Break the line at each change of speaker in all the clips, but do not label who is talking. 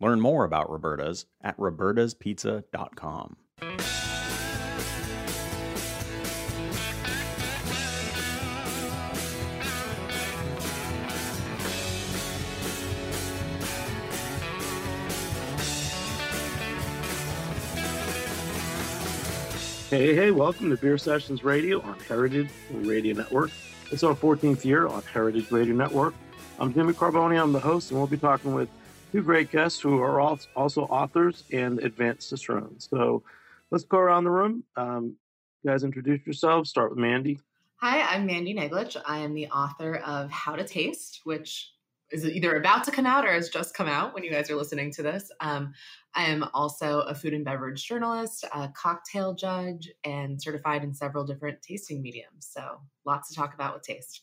Learn more about Roberta's at robertaspizza.com.
Hey, hey, welcome to Beer Sessions Radio on Heritage Radio Network. It's our 14th year on Heritage Radio Network. I'm Jimmy Carbone, I'm the host, and we'll be talking with two great guests who are also authors and advanced cicerones. So let's go around the room. Um, you guys introduce yourselves. Start with Mandy.
Hi, I'm Mandy Naglich. I am the author of How to Taste, which is either about to come out or has just come out when you guys are listening to this. Um, I am also a food and beverage journalist, a cocktail judge, and certified in several different tasting mediums. So lots to talk about with taste.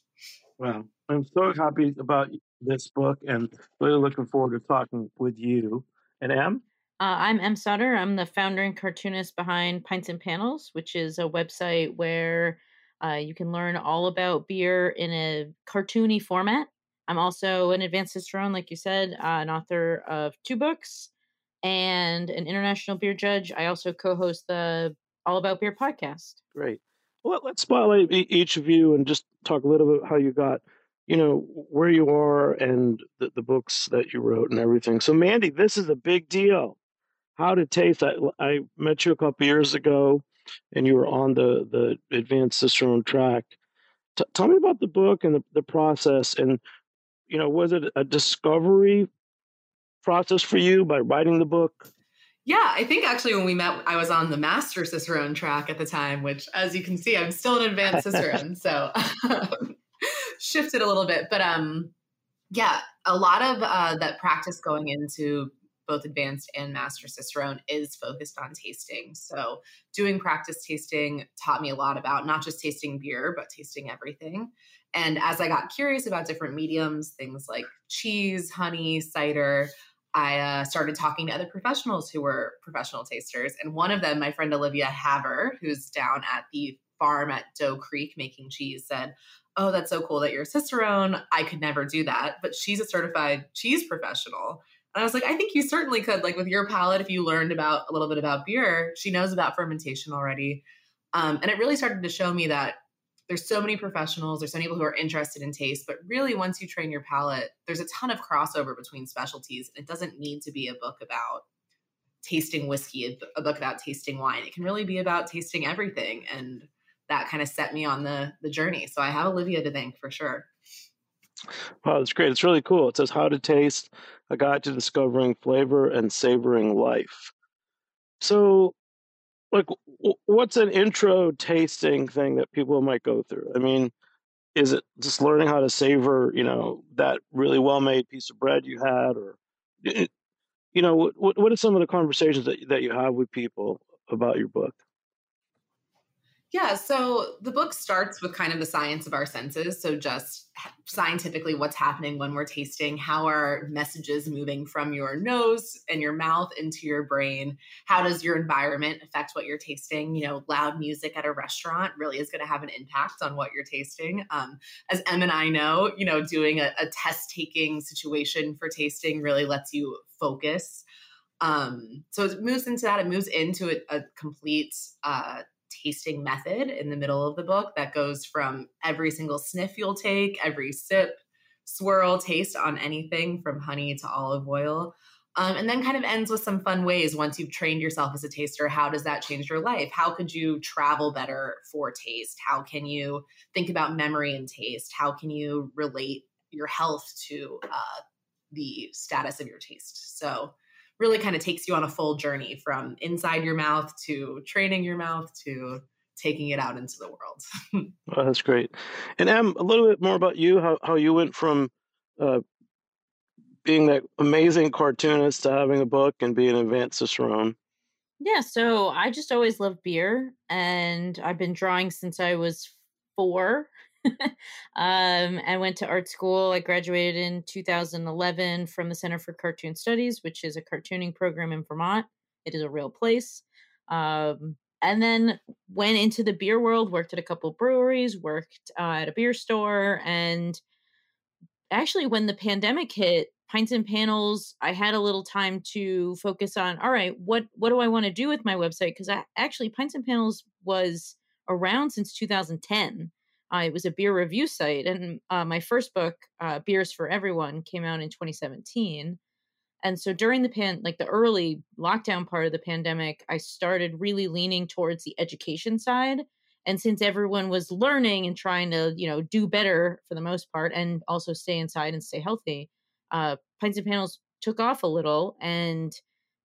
Wow. I'm so happy about this book and really looking forward to talking with you. And Em?
Uh, I'm Em Sauter. I'm the founder and cartoonist behind Pints and Panels, which is a website where uh, you can learn all about beer in a cartoony format. I'm also an advanced cicerone, like you said, uh, an author of two books and an international beer judge. I also co-host the All About Beer podcast.
Great. Well, let's spotlight each of you and just talk a little bit about how you got, you know, where you are and the, the books that you wrote and everything. So, Mandy, this is a big deal. How to taste. I, I met you a couple years ago, and you were on the the Advanced Cicerone track. T- tell me about the book and the, the process, and you know, was it a discovery process for you by writing the book?
Yeah, I think actually when we met, I was on the Master Cicerone track at the time, which, as you can see, I'm still an advanced Cicerone, so shifted a little bit. But um, yeah, a lot of uh, that practice going into both advanced and master cicerone is focused on tasting. So, doing practice tasting taught me a lot about not just tasting beer, but tasting everything. And as I got curious about different mediums, things like cheese, honey, cider, I uh, started talking to other professionals who were professional tasters. And one of them, my friend Olivia Haver, who's down at the farm at Doe Creek making cheese, said, Oh, that's so cool that you're a Cicerone. I could never do that. But she's a certified cheese professional. And I was like, I think you certainly could. Like with your palate, if you learned about a little bit about beer, she knows about fermentation already. Um, and it really started to show me that there's so many professionals, there's so many people who are interested in taste, but really once you train your palate, there's a ton of crossover between specialties. And it doesn't need to be a book about tasting whiskey, a book about tasting wine. It can really be about tasting everything. And that kind of set me on the the journey. So I have Olivia to thank for sure.
Wow, that's great. It's really cool. It says how to taste a guide to discovering flavor and savoring life. So like what's an intro tasting thing that people might go through i mean is it just learning how to savor you know that really well made piece of bread you had or eh, eh, you know what what are some of the conversations that, that you have with people about your book
Yeah, so the book starts with kind of the science of our senses. So, just scientifically, what's happening when we're tasting? How are messages moving from your nose and your mouth into your brain? How does your environment affect what you're tasting? You know, loud music at a restaurant really is going to have an impact on what you're tasting. Um, as Em and I know, you know, doing a, a test taking situation for tasting really lets you focus. Um, so it moves into that. It moves into a, a complete uh, tasting method in the middle of the book that goes from every single sniff you'll take, every sip, swirl, taste on anything from honey to olive oil. Um, and then kind of ends with some fun ways once you've trained yourself as a taster. How does that change your life? How could you travel better for taste? How can you think about memory and taste? How can you relate your health to uh, the status of your taste? So, really kind of takes you on a full journey from inside your mouth to training your mouth to taking it out into the world.
oh, that's great. And Em, a little bit more about you, how, how you went from uh, being that amazing cartoonist to having a book and being an advanced cicerone.
Yeah, so I just always loved beer and I've been drawing since I was four. um, and went to art school. I graduated in 2011 from the Center for Cartoon Studies, which is a cartooning program in Vermont. It is a real place. Um, and then went into the beer world, worked at a couple breweries, worked uh, at a beer store. And actually, when the pandemic hit, Pints and Panels, I had a little time to focus on, all right, what, what do I want to do with my website? Because I actually, Pints and Panels was around since 2010. Uh, it was a beer review site, and uh, my first book, uh, "Beers for Everyone," came out in 2017. And so during the pan, like the early lockdown part of the pandemic, I started really leaning towards the education side. And since everyone was learning and trying to, you know, do better for the most part, and also stay inside and stay healthy, uh, Pints and Panels took off a little, and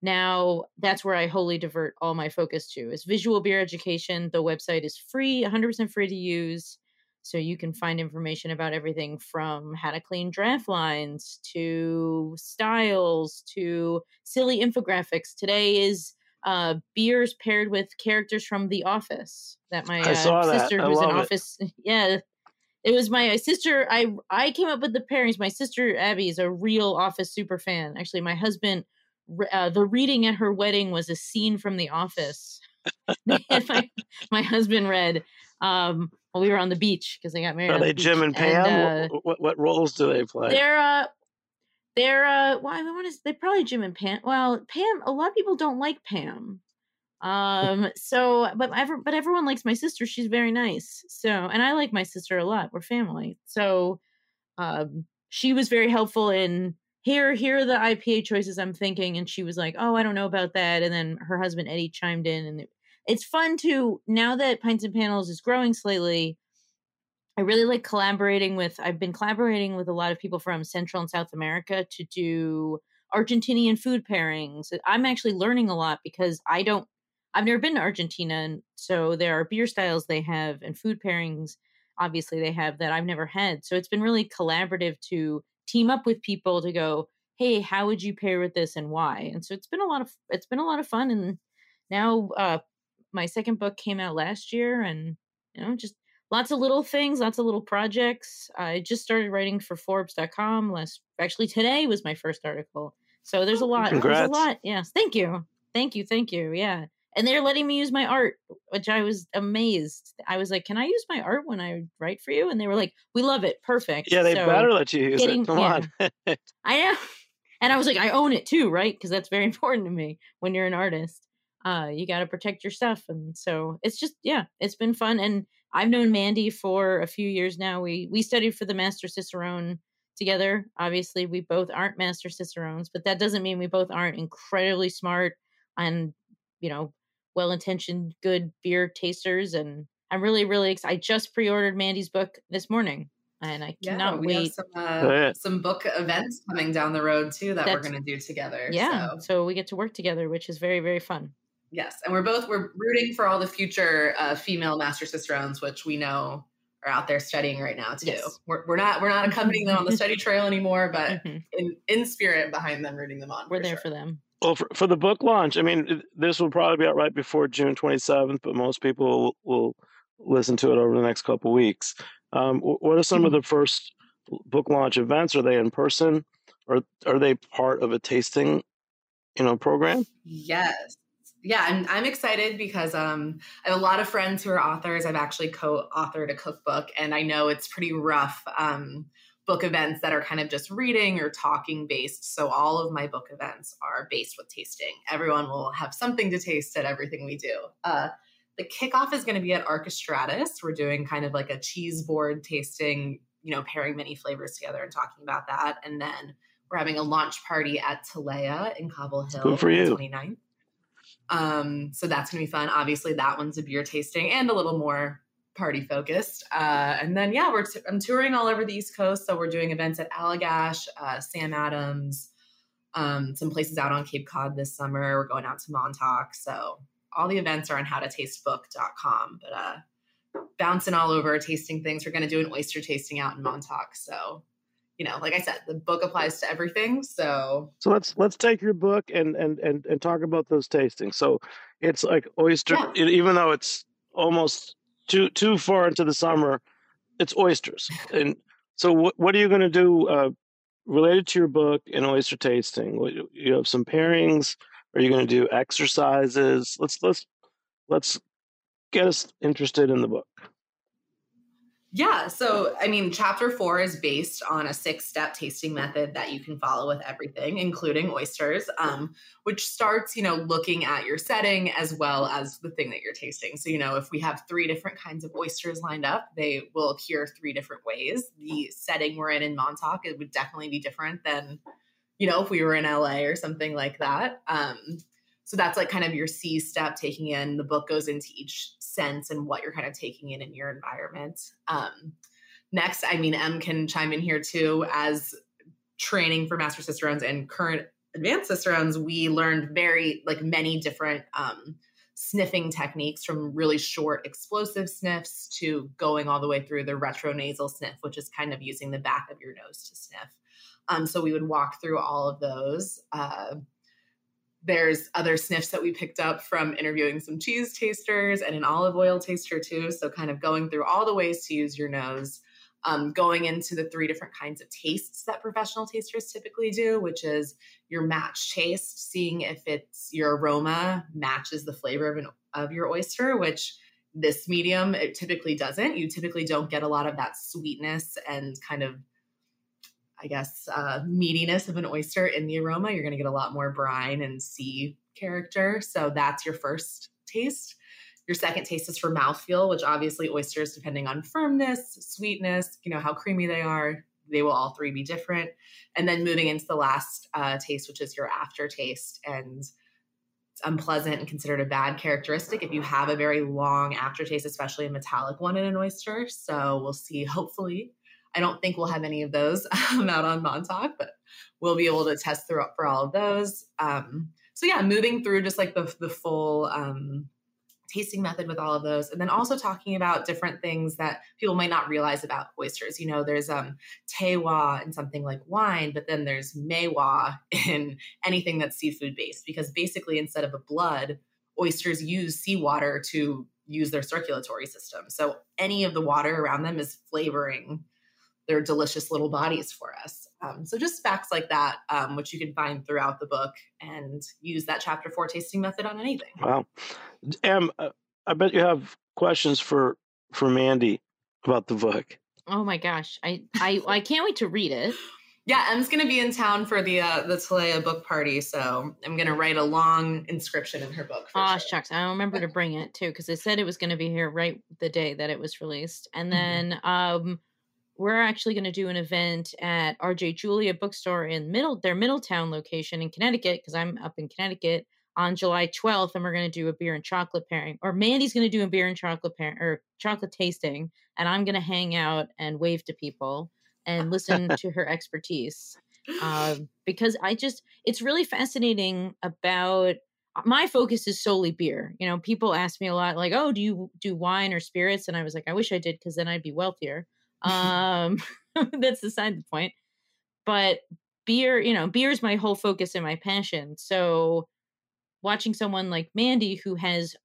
now that's where I wholly divert all my focus to is visual beer education. The website is free, 100% free to use. So you can find information about everything from how to clean draft lines to styles to silly infographics. Today is uh, beers paired with characters from The Office. That my uh, sister, who's in it. Office, yeah, it was my sister. I I came up with the pairings. My sister Abby is a real Office super fan. Actually, my husband, uh, the reading at her wedding was a scene from The Office. my my husband read. Um, well, we were on the beach because they got married.
Are they
the
Jim and Pam? And, uh, what, what roles do they play?
They're uh, they're uh, well, I want to. They probably Jim and Pam. Well, Pam. A lot of people don't like Pam. Um. So, but ever, but everyone likes my sister. She's very nice. So, and I like my sister a lot. We're family. So, um, she was very helpful in here. Here are the IPA choices I'm thinking, and she was like, "Oh, I don't know about that." And then her husband Eddie chimed in, and it's fun to now that Pints and Panels is growing slightly. I really like collaborating with. I've been collaborating with a lot of people from Central and South America to do Argentinian food pairings. I'm actually learning a lot because I don't. I've never been to Argentina, and so there are beer styles they have and food pairings. Obviously, they have that I've never had. So it's been really collaborative to team up with people to go, hey, how would you pair with this and why? And so it's been a lot of it's been a lot of fun. And now uh, my second book came out last year and you know just lots of little things lots of little projects. I just started writing for forbes.com last actually today was my first article. So there's a oh, lot
Congrats.
there's a lot yes thank you thank you thank you yeah. And they're letting me use my art which i was amazed. I was like can i use my art when i write for you? And they were like we love it perfect.
Yeah they so better let you use getting, it come yeah.
on. I know. And i was like i own it too right? Because that's very important to me when you're an artist uh, you got to protect your stuff. And so it's just, yeah, it's been fun. And I've known Mandy for a few years now. We we studied for the Master Cicerone together. Obviously, we both aren't Master Cicerones, but that doesn't mean we both aren't incredibly smart and you know well intentioned, good beer tasters. And I'm really really excited. I just pre ordered Mandy's book this morning. And I cannot
yeah,
wait.
some, uh, some book events coming down the road too that That's, we're going to do together.
Yeah, so. so we get to work together, which is very very fun.
Yes, and we're both we're rooting for all the future uh, female master cicerones, which we know are out there studying right now too. Yes. We're, we're not we're not accompanying them on the study trail anymore, but mm-hmm. in in spirit behind them, rooting them on.
We're there
sure.
for them.
Well, for, for the book launch, I mean, this will probably be out right before June 27th, but most people will, will listen to it over the next couple weeks. Um, what are some of the first book launch events? Are they in person, or are they part of a tasting, you know, program?
Yes. Yeah, I'm, I'm excited because um, I have a lot of friends who are authors. I've actually co-authored a cookbook, and I know it's pretty rough. Um, book events that are kind of just reading or talking based. So all of my book events are based with tasting. Everyone will have something to taste at everything we do. Uh, the kickoff is going to be at Archestratus. We're doing kind of like a cheese board tasting, you know, pairing many flavors together and talking about that. And then we're having a launch party at Talea in Cobble Hill
Good for you.
29th. Um, so that's gonna be fun. Obviously, that one's a beer tasting and a little more party focused. Uh, and then yeah, we're t- I'm touring all over the East Coast, so we're doing events at Allagash, uh, Sam Adams, um, some places out on Cape Cod this summer. We're going out to Montauk, so all the events are on howtotastebook.com. But uh, bouncing all over, tasting things. We're going to do an oyster tasting out in Montauk, so you know, like I said, the book applies to everything. So
so let's let's take your book and and and and talk about those tastings. So it's like oyster, yeah. even though it's almost too too far into the summer, it's oysters. And so, what what are you going to do uh, related to your book and oyster tasting? You have some pairings. Are you going to do exercises? Let's let's let's get us interested in the book.
Yeah. So, I mean, chapter four is based on a six step tasting method that you can follow with everything, including oysters, um, which starts, you know, looking at your setting as well as the thing that you're tasting. So, you know, if we have three different kinds of oysters lined up, they will appear three different ways. The setting we're in in Montauk, it would definitely be different than, you know, if we were in LA or something like that. Um, so that's like kind of your C step taking in. The book goes into each sense and what you're kind of taking in in your environment. Um, next, I mean, Em can chime in here too. As training for Master Cicerones and current advanced Cicerones, we learned very, like, many different um, sniffing techniques from really short explosive sniffs to going all the way through the retronasal sniff, which is kind of using the back of your nose to sniff. Um, so we would walk through all of those. Uh, there's other sniffs that we picked up from interviewing some cheese tasters and an olive oil taster too. So, kind of going through all the ways to use your nose, um, going into the three different kinds of tastes that professional tasters typically do, which is your match taste, seeing if it's your aroma matches the flavor of an of your oyster, which this medium it typically doesn't. You typically don't get a lot of that sweetness and kind of I guess, uh, meatiness of an oyster in the aroma. You're going to get a lot more brine and sea character. So that's your first taste. Your second taste is for mouthfeel, which obviously oysters, depending on firmness, sweetness, you know, how creamy they are, they will all three be different. And then moving into the last uh, taste, which is your aftertaste. And it's unpleasant and considered a bad characteristic if you have a very long aftertaste, especially a metallic one in an oyster. So we'll see, hopefully, I don't think we'll have any of those um, out on Montauk, but we'll be able to test through for all of those. Um, so yeah, moving through just like the the full um, tasting method with all of those, and then also talking about different things that people might not realize about oysters. You know, there's um terroir in something like wine, but then there's merroir in anything that's seafood based, because basically instead of a blood, oysters use seawater to use their circulatory system. So any of the water around them is flavoring their delicious little bodies for us. Um, so just facts like that, um, which you can find throughout the book and use that chapter four tasting method on anything.
Wow. Em, uh, I bet you have questions for, for Mandy about the book.
Oh my gosh. I, I, I can't wait to read it.
Yeah, Em's going to be in town for the uh, the Talea book party, so I'm going to write a long inscription in her book.
Oh, sure. shucks. I remember to bring it too because it said it was going to be here right the day that it was released. And mm-hmm. then um we're actually going to do an event at RJ Julia bookstore in middle their Middletown location in Connecticut because I'm up in Connecticut on July 12th and we're going to do a beer and chocolate pairing or Mandy's going to do a beer and chocolate pairing or chocolate tasting and I'm going to hang out and wave to people and listen to her expertise um, because I just it's really fascinating about my focus is solely beer. You know, people ask me a lot like, "Oh, do you do wine or spirits?" and I was like, "I wish I did because then I'd be wealthier." Um, that's beside the point. But beer, you know, beer is my whole focus and my passion. So watching someone like Mandy who has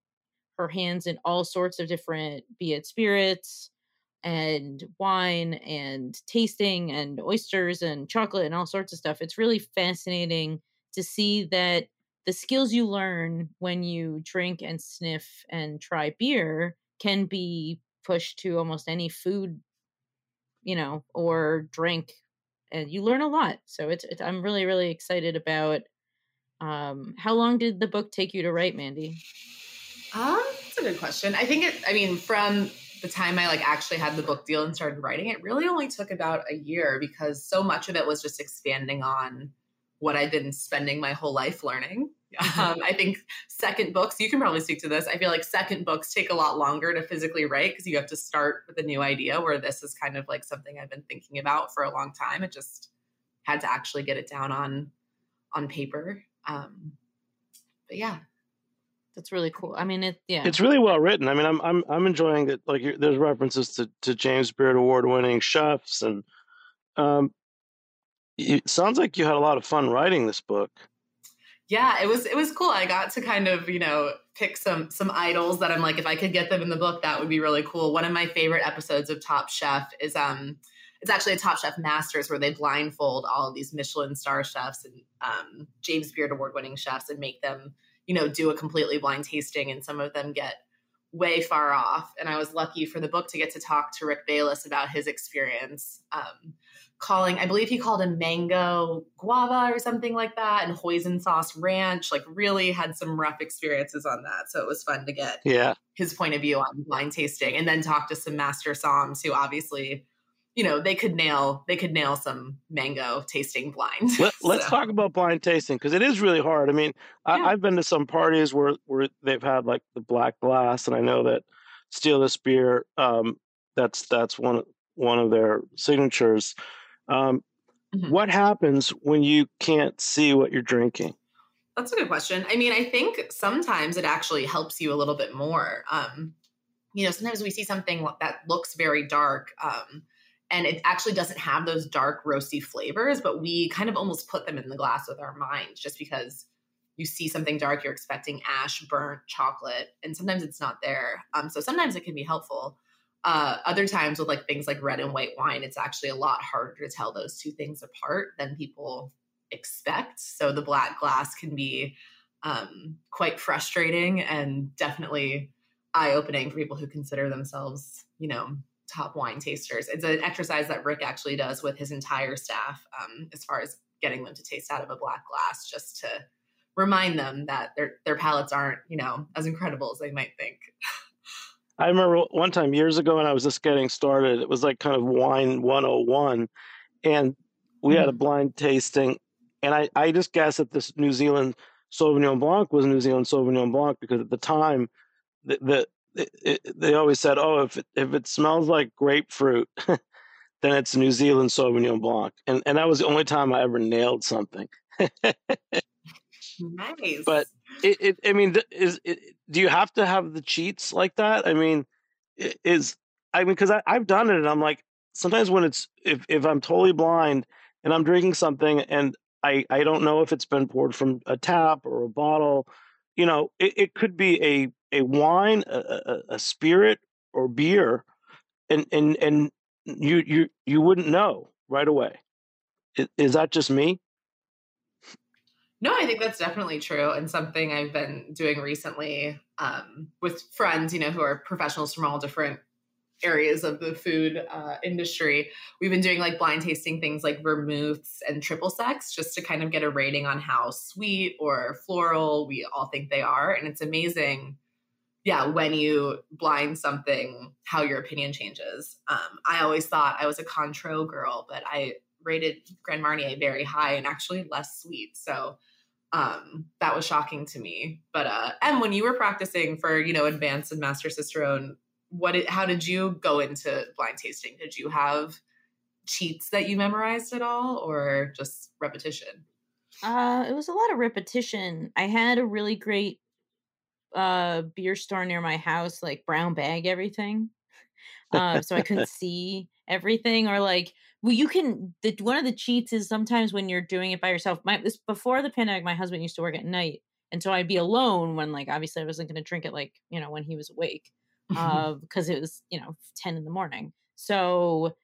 her hands in all sorts of different, be it spirits and wine and tasting and oysters and chocolate and all sorts of stuff. It's really fascinating to see that the skills you learn when you drink and sniff and try beer can be pushed to almost any food, you know, or drink, and you learn a lot. So it's, it's I'm really really excited about. Um, how long did the book take you to write, Mandy?
Um, that's a good question. I think it. I mean, from the time I like actually had the book deal and started writing, it really only took about a year because so much of it was just expanding on what I've been spending my whole life learning. Um, I think second books, you can probably speak to this. I feel like second books take a lot longer to physically write because you have to start with a new idea, where this is kind of like something I've been thinking about for a long time. It just had to actually get it down on on paper. Um, but yeah,
that's really cool. I mean, it yeah,
it's really well written. I mean, I'm I'm I'm enjoying it. Like there's references to to James Beard award winning chefs, and um, it sounds like you had a lot of fun writing this book.
Yeah, it was it was cool. I got to kind of you know pick some some idols that I'm like, if I could get them in the book, that would be really cool. One of my favorite episodes of Top Chef is um it's actually a Top Chef Masters where they blindfold all of these Michelin star chefs and um, James Beard award winning chefs and make them you know do a completely blind tasting, and some of them get way far off. And I was lucky for the book to get to talk to Rick Bayless about his experience. Um, calling, I believe he called a mango guava or something like that, and hoisin sauce ranch. Like, really had some rough experiences on that. So it was fun to get
yeah
his point of view on blind tasting, and then talk to some master somms who obviously, you know, they could nail they could nail some mango tasting blind.
Let, us so. talk about blind tasting because it is really hard. I mean, I, yeah. I've been to some parties where where they've had like the black glass, and I know that Steal This Beer. Um, that's that's one one of their signatures. Um, mm-hmm. What happens when you can't see what you're drinking?
That's a good question. I mean, I think sometimes it actually helps you a little bit more. Um, you know, sometimes we see something that looks very dark. Um, and it actually doesn't have those dark roasty flavors but we kind of almost put them in the glass with our minds just because you see something dark you're expecting ash burnt chocolate and sometimes it's not there um, so sometimes it can be helpful uh, other times with like things like red and white wine, it's actually a lot harder to tell those two things apart than people expect. So the black glass can be um, quite frustrating and definitely eye opening for people who consider themselves, you know, top wine tasters. It's an exercise that Rick actually does with his entire staff um, as far as getting them to taste out of a black glass, just to remind them that their their palates aren't, you know, as incredible as they might think.
I remember one time years ago when I was just getting started, it was like kind of wine 101. And we mm-hmm. had a mm-hmm. blind tasting. And I, I just guessed that this New Zealand Sauvignon Blanc was New Zealand Sauvignon Blanc because at the time, the, the it, it, they always said, "Oh, if it, if it smells like grapefruit, then it's New Zealand Sauvignon Blanc," and and that was the only time I ever nailed something.
nice.
But it, it I mean, is it, do you have to have the cheats like that? I mean, is I mean, because I've done it, and I'm like, sometimes when it's if if I'm totally blind and I'm drinking something and I I don't know if it's been poured from a tap or a bottle, you know, it, it could be a a wine, a, a, a spirit, or beer, and and and you you you wouldn't know right away. Is, is that just me?
No, I think that's definitely true, and something I've been doing recently um, with friends, you know, who are professionals from all different areas of the food uh, industry. We've been doing like blind tasting things like vermouths and triple sec, just to kind of get a rating on how sweet or floral we all think they are, and it's amazing. Yeah, when you blind something, how your opinion changes. Um, I always thought I was a Cointreau girl, but I rated Grand Marnier very high and actually less sweet. So um that was shocking to me. But uh and when you were practicing for you know advanced and master cicerone what it, how did you go into blind tasting? Did you have cheats that you memorized at all or just repetition?
Uh it was a lot of repetition. I had a really great uh beer store near my house like brown bag everything um so i couldn't see everything or like well you can the one of the cheats is sometimes when you're doing it by yourself my this before the pandemic my husband used to work at night and so I'd be alone when like obviously I wasn't going to drink it like you know when he was awake uh, because it was you know 10 in the morning. So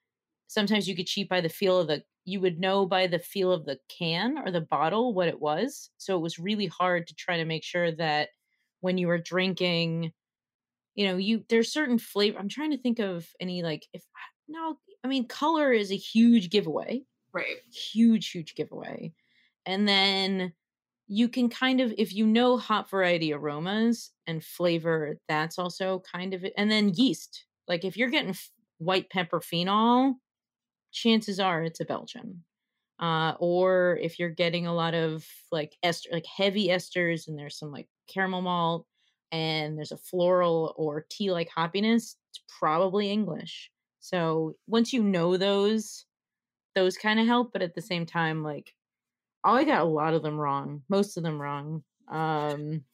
sometimes you could cheat by the feel of the you would know by the feel of the can or the bottle what it was so it was really hard to try to make sure that when you were drinking you know you there's certain flavor i'm trying to think of any like if no i mean color is a huge giveaway.
Right.
Huge huge giveaway. And then you can kind of if you know hop variety aromas and flavor that's also kind of it. And then yeast. Like if you're getting white pepper phenol chances are it's a belgian. Uh, or if you're getting a lot of like ester like heavy esters and there's some like caramel malt and there's a floral or tea like hoppiness it's probably english so once you know those those kind of help but at the same time like oh, I got a lot of them wrong, most of them wrong. Um,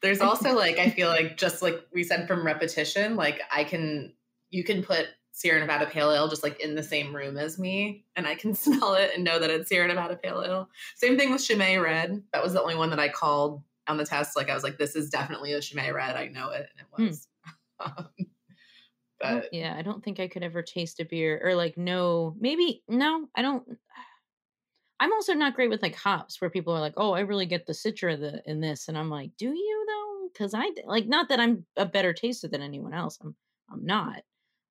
There's also like I feel like just like we said from repetition, like I can you can put Sierra Nevada Pale Ale just like in the same room as me, and I can smell it and know that it's Sierra Nevada Pale Ale. Same thing with Chimay Red. That was the only one that I called on the test. Like I was like, this is definitely a Chimay Red. I know it, and it
Hmm.
was. Um,
don't-
but
yeah, I don't think I could ever taste a beer or like no, maybe no, I don't. I'm also not great with like hops where people are like, "Oh, I really get the citra the, in this," and I'm like, "Do you though?" Because I like not that I'm a better taster than anyone else. I'm I'm not.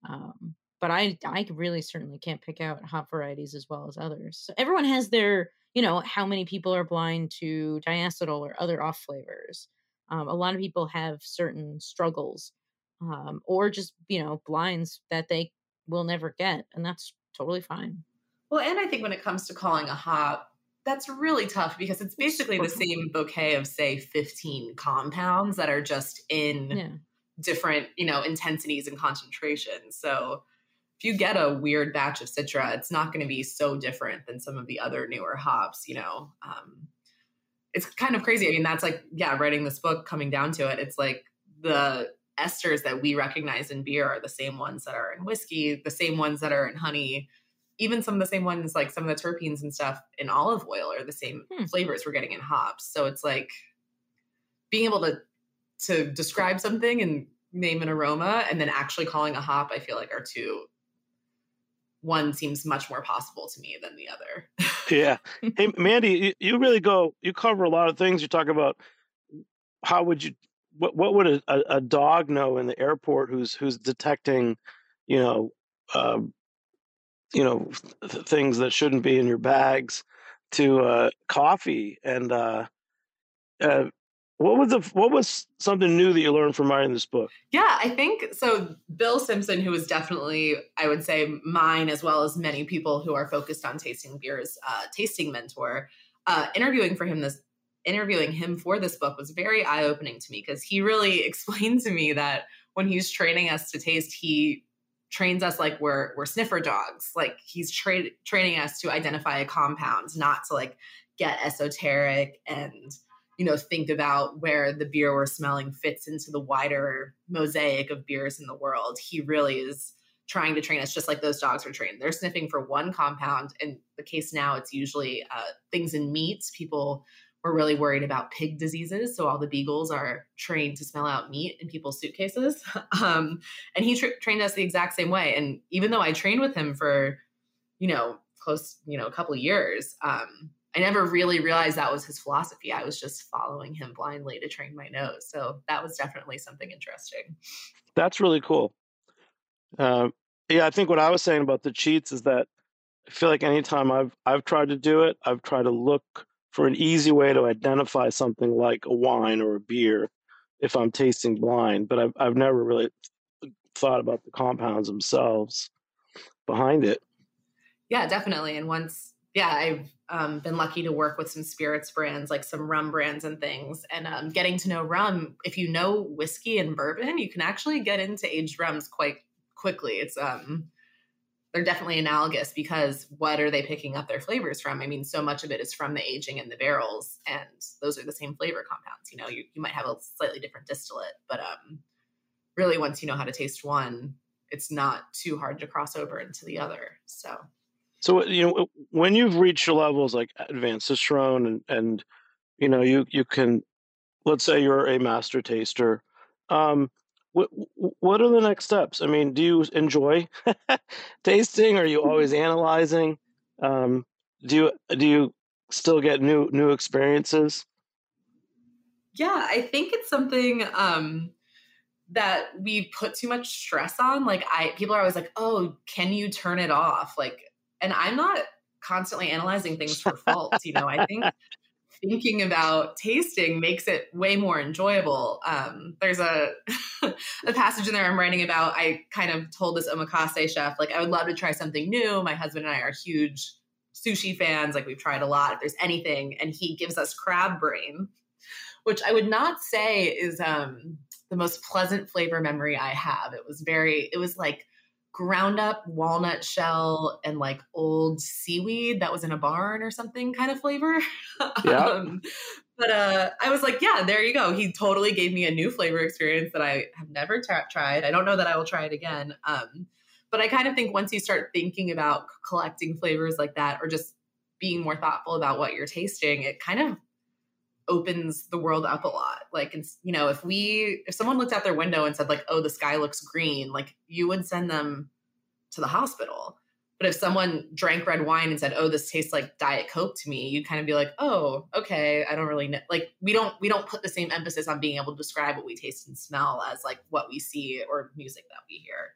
Um, but I I really certainly can't pick out hop varieties as well as others. So everyone has their you know how many people are blind to diacetyl or other off flavors. Um, a lot of people have certain struggles um, or just you know blinds that they will never get, and that's totally fine.
well, and I think when it comes to calling a hop, that's really tough because it's basically the same bouquet of say 15 compounds that are just in
Yeah,
different, you know, intensities and concentrations. So if you get a weird batch of Citra, it's not going to be so different than some of the other newer hops, you know. Um, it's kind of crazy. I mean, that's like, yeah, writing this book, coming down to it, it's like the esters that we recognize in beer are the same ones that are in whiskey, the same ones that are in honey, even some of the same ones, like some of the terpenes and stuff in olive oil are the same
Hmm.
flavors we're getting in hops. So it's like being able to to describe something and name an aroma and then actually calling a hop, I feel like are two. One seems much more possible to me than the other.
Yeah. Hey, Mandy, you, you really go. You cover a lot of things. You talk about how would you, what what would a, a, dog know in the airport who's who's detecting, you know, um, you know, th- things that shouldn't be in your bags, to uh, coffee and uh, uh, what was the what was something new that you learned from writing this book?
Yeah, I think so. Bill Simpson, who is definitely, I would say, mine as well as many people who are focused on tasting beers, uh, tasting mentor. Uh, interviewing for him this, interviewing him for this book was very eye opening to me because he really explained to me that when he's training us to taste, he trains us like we're we're sniffer dogs. Like he's tra- training us to identify a compound, not to like get esoteric and you know think about where the beer we're smelling fits into the wider mosaic of beers in the world. He really is trying to train us just like those dogs were trained. They're sniffing for one compound. In the case now it's usually uh, things in meats. People were really worried about pig diseases so all the beagles are trained to smell out meat in people's suitcases um, and he tra- trained us the exact same way and even though i trained with him for you know close you know a couple of years um, I never really realized that was his philosophy. I was just following him blindly to train my nose. So that was definitely something interesting.
That's really cool. Uh, yeah, I think what I was saying about the cheats is that I feel like anytime I've I've tried to do it, I've tried to look for an easy way to identify something like a wine or a beer if I'm tasting blind, but I've I've never really thought about the compounds themselves behind it.
Yeah, definitely. And once, yeah, I've um, been lucky to work with some spirits brands, like some rum brands and things. And um, getting to know rum, if you know whiskey and bourbon, you can actually get into aged rums quite quickly. It's um, they're definitely analogous because what are they picking up their flavors from? I mean, so much of it is from the aging in the barrels, and those are the same flavor compounds. You know, you, you might have a slightly different distillate, but um, really, once you know how to taste one, it's not too hard to cross over into the other. So.
So you know when you've reached levels like advanced cicerone and and you know you you can let's say you're a master taster. Um, what what are the next steps? I mean, do you enjoy tasting? Are you always analyzing? Um, do you do you still get new new experiences?
Yeah, I think it's something um, that we put too much stress on. Like I people are always like, "Oh, can you turn it off?" Like and I'm not constantly analyzing things for faults, you know. I think thinking about tasting makes it way more enjoyable. Um, there's a a passage in there I'm writing about. I kind of told this omakase chef, like, I would love to try something new. My husband and I are huge sushi fans. Like, we've tried a lot. If there's anything, and he gives us crab brain, which I would not say is um, the most pleasant flavor memory I have. It was very, it was like ground up walnut shell and like old seaweed that was in a barn or something kind of flavor. Yeah. um, but uh, I was like, yeah, there you go. He totally gave me a new flavor experience that I have never t- tried. I don't know that I will try it again. Um, but I kind of think once you start thinking about collecting flavors like that or just being more thoughtful about what you're tasting, it kind of opens the world up a lot. Like, you know, if we, if someone looked out their window and said, like, oh, the sky looks green, like you would send them to the hospital. But if someone drank red wine and said, "Oh, this tastes like Diet Coke to me," you'd kind of be like, "Oh, okay, I don't really know." Like we don't we don't put the same emphasis on being able to describe what we taste and smell as like what we see or music that we hear.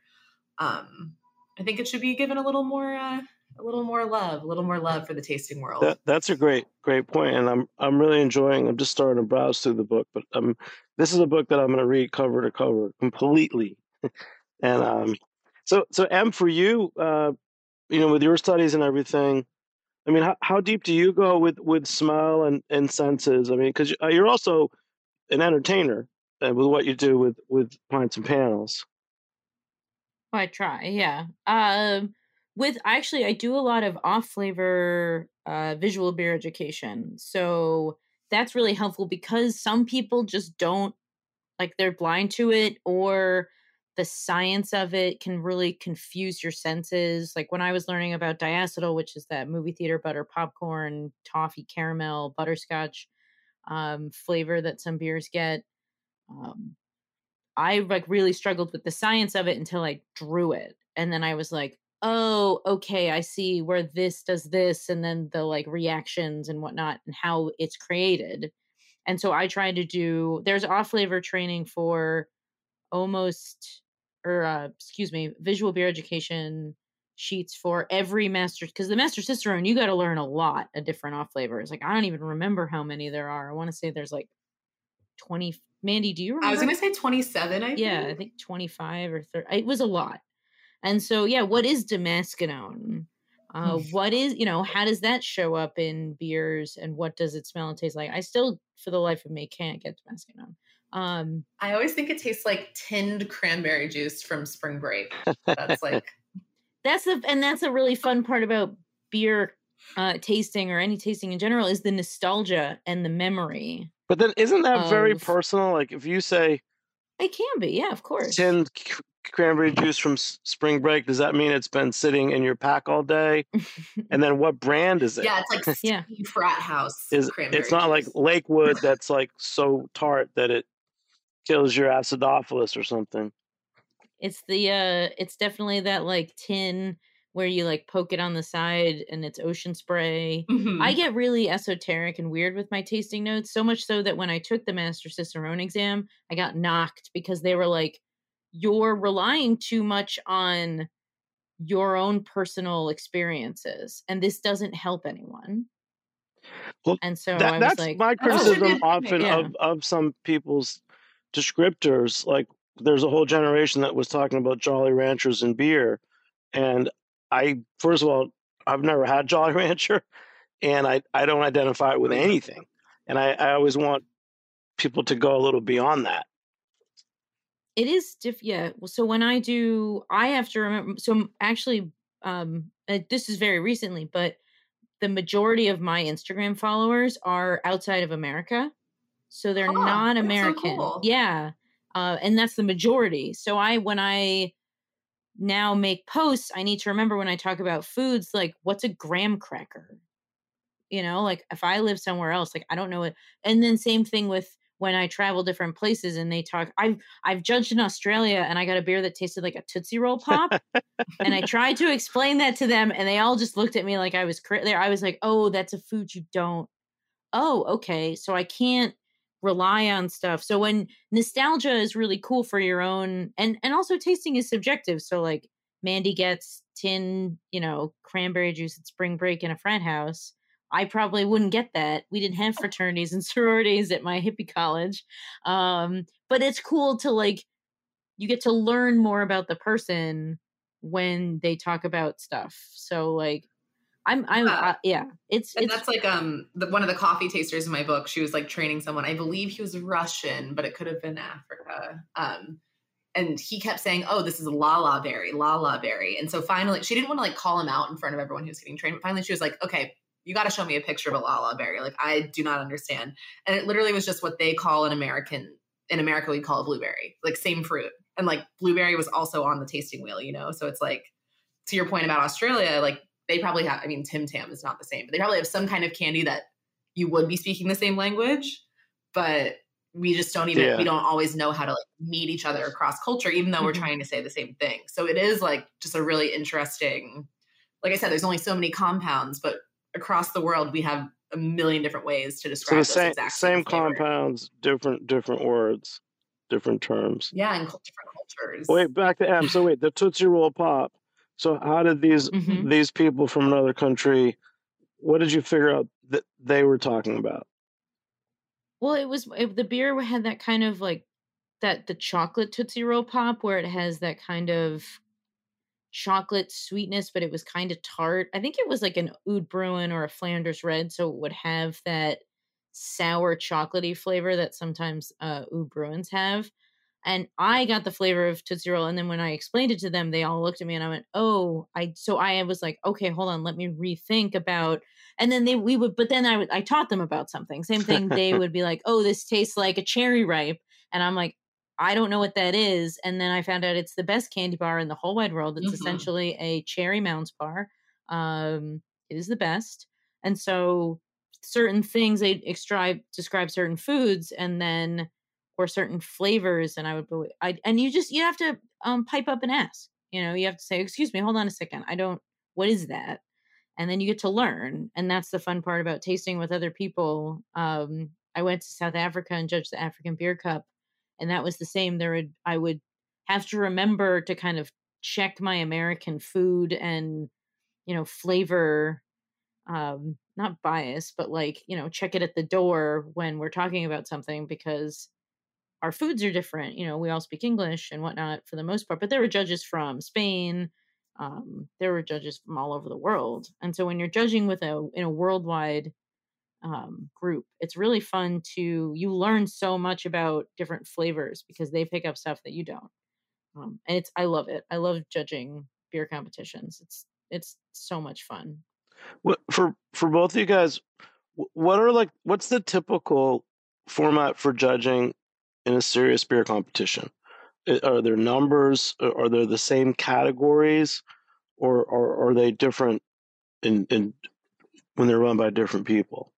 Um, I think it should be given a little more uh, a little more love, a little more love for the tasting world.
That, that's a great, great point, and I'm I'm really enjoying. I'm just starting to browse through the book, but um, this is a book that I'm going to read cover to cover completely, and um, so so Em for you, uh, you know, with your studies and everything. I mean, how, how deep do you go with with smell and and senses? I mean, because uh, you're also an entertainer uh, with what you do with with pints and panels.
I try, yeah. Um, with actually i do a lot of off flavor uh, visual beer education so that's really helpful because some people just don't like they're blind to it or the science of it can really confuse your senses like when i was learning about diacetyl which is that movie theater butter popcorn toffee caramel butterscotch um, flavor that some beers get um, i like really struggled with the science of it until i drew it and then i was like oh, okay, I see where this does this, and then the like reactions and whatnot, and how it's created. And so I try to do. There's off flavor training for almost, or uh, excuse me, visual beer education sheets for every master because the master cicerone you got to learn a lot of different off flavors. Like I don't even remember how many there are. I want to say there's like twenty. Mandy, do you remember?
I was going to say 27, I
Yeah, I think 25 or 30. It was a lot. And so, yeah, what is damascenone? Uh, hmm. what is you know how does that show up in beers and what does it smell and taste like? I still, for the life of me, can't get damascenone.
Um, I always think it tastes like tinned cranberry juice from spring break. That's like
that's the and that's a really fun part about beer uh, tasting or any tasting in general is the nostalgia and the memory.
But then, isn't that of, very personal? Like if you say
it can be, yeah, of course.
Tinned cranberry juice from spring break does that mean it's been sitting in your pack all day and then what brand is it
yeah it's like yeah frat house
is it's not juice. like lakewood that's like so tart that it kills your acidophilus or something
it's the uh it's definitely that like tin where you like poke it on the side and it's ocean spray. Mm-hmm. I get really esoteric and weird with my tasting notes, so much so that when I took the Master Cicerone exam, I got knocked because they were like, you're relying too much on your own personal experiences and this doesn't help anyone
well, and so that, that's like, my criticism oh, often yeah. of, of some people's descriptors like there's a whole generation that was talking about jolly ranchers and beer and i first of all i've never had jolly rancher and i, I don't identify it with anything and I, I always want people to go a little beyond that
it is diff yeah so when i do i have to remember so actually um uh, this is very recently but the majority of my instagram followers are outside of america so they're oh, not american so cool. yeah uh, and that's the majority so i when i now make posts i need to remember when i talk about foods like what's a graham cracker you know like if i live somewhere else like i don't know it and then same thing with when I travel different places and they talk. I've I've judged in Australia and I got a beer that tasted like a Tootsie Roll pop, and I tried to explain that to them, and they all just looked at me like I was cra- there. I was like, "Oh, that's a food you don't." Oh, okay. So I can't rely on stuff. So when nostalgia is really cool for your own, and and also tasting is subjective. So like Mandy gets tin, you know, cranberry juice at spring break in a frat house I probably wouldn't get that. We didn't have fraternities and sororities at my hippie college. Um, but it's cool to like, you get to learn more about the person when they talk about stuff. So like, I'm, I'm, yeah. Uh, yeah it's,
and
it's,
that's like, um, the, one of the coffee tasters in my book, she was like training someone, I believe he was Russian, but it could have been Africa. Um, and he kept saying, "Oh, this is a Lala berry, Lala berry." And so finally, she didn't want to like call him out in front of everyone who was getting trained. But finally, she was like, "Okay, you got to show me a picture of a lala berry. Like I do not understand. And it literally was just what they call an American in America we call a blueberry, like same fruit. And like blueberry was also on the tasting wheel, you know. So it's like to your point about Australia, like they probably have. I mean, Tim Tam is not the same, but they probably have some kind of candy that you would be speaking the same language, but we just don't even yeah. we don't always know how to like meet each other across culture even though mm-hmm. we're trying to say the same thing so it is like just a really interesting like i said there's only so many compounds but across the world we have a million different ways to describe
so the same same compounds, different different words, different terms.
Yeah, and different cultures.
Wait, back to Em. So wait, the Tootsie Roll Pop. So how did these mm-hmm. these people from another country? What did you figure out that they were talking about?
Well, it was it, the beer had that kind of like that the chocolate Tootsie Roll Pop where it has that kind of chocolate sweetness, but it was kind of tart. I think it was like an Oud Bruin or a Flanders Red, so it would have that sour chocolatey flavor that sometimes uh, Oud Bruins have. And I got the flavor of Tootsie Roll, and then when I explained it to them, they all looked at me and I went, "Oh, I." So I was like, "Okay, hold on, let me rethink about." And then they we would, but then I would I taught them about something. Same thing. They would be like, "Oh, this tastes like a cherry ripe," and I'm like, I don't know what that is. And then I found out it's the best candy bar in the whole wide world. It's mm-hmm. essentially a cherry mounds bar. Um, it is the best. And so certain things they describe describe certain foods and then or certain flavors and I would I and you just you have to um pipe up and ask. You know, you have to say, excuse me, hold on a second. I don't what is that? And then you get to learn. And that's the fun part about tasting with other people. Um, I went to South Africa and judged the African Beer Cup and that was the same there would i would have to remember to kind of check my american food and you know flavor um not bias but like you know check it at the door when we're talking about something because our foods are different you know we all speak english and whatnot for the most part but there were judges from spain um, there were judges from all over the world and so when you're judging with a in a worldwide um, group. It's really fun to you learn so much about different flavors because they pick up stuff that you don't. Um, and it's I love it. I love judging beer competitions. It's it's so much fun.
What for for both of you guys? What are like what's the typical format for judging in a serious beer competition? Are there numbers? Are there the same categories, or, are they different in in when they're run by different people?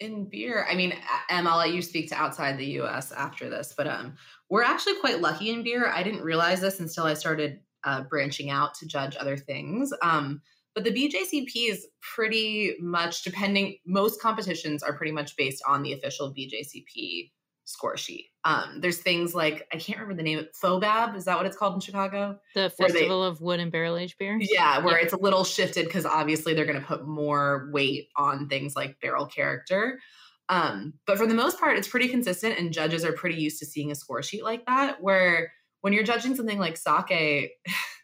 in beer, I mean, Em, I'll let you speak to outside the U.S. after this, but um, we're actually quite lucky in beer. I didn't realize this until I started uh, branching out to judge other things. Um, but the BJCP is pretty much depending. Most competitions are pretty much based on the official BJCP score sheet. Um, there's things like I can't remember the name. FOBAB is that what it's called in Chicago?
The Festival they, of Wood and Barrel Aged Beer.
Yeah, where it's a little shifted because obviously they're going to put more weight on things like barrel character. Um, but for the most part, it's pretty consistent, and judges are pretty used to seeing a score sheet like that. Where when you're judging something like sake,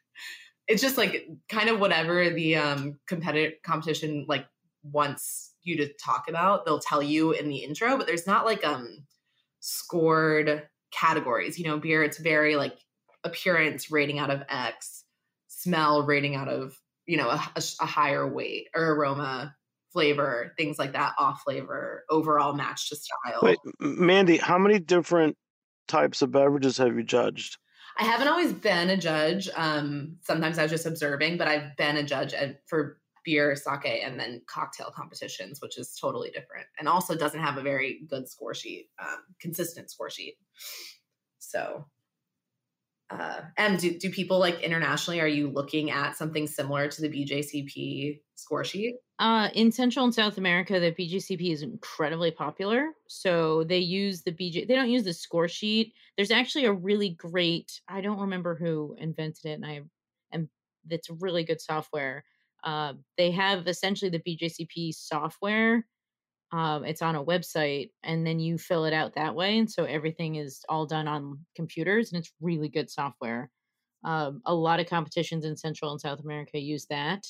it's just like kind of whatever the um, competitive competition like wants you to talk about. They'll tell you in the intro, but there's not like um scored categories. You know, beer, it's very like appearance rating out of X, smell rating out of, you know, a, a, higher weight or aroma, flavor, things like that, off flavor, overall match to style.
Wait, Mandy, how many different types of beverages have you judged?
I haven't always been a judge. Um, sometimes I was just observing, but I've been a judge for beer, sake, and then cocktail competitions, which is totally different, and also doesn't have a very good score sheet, um, consistent score sheet. So, uh, and do, do people like internationally? Are you looking at something similar to the BJCP score sheet?
Uh, in Central and South America, the BJCP is incredibly popular. So they use the BJ. They don't use the score sheet. There's actually a really great. I don't remember who invented it, and I am. That's really good software. Uh, they have essentially the BJCP software um, it's on a website and then you fill it out that way and so everything is all done on computers and it's really good software. Um, a lot of competitions in central and south america use that.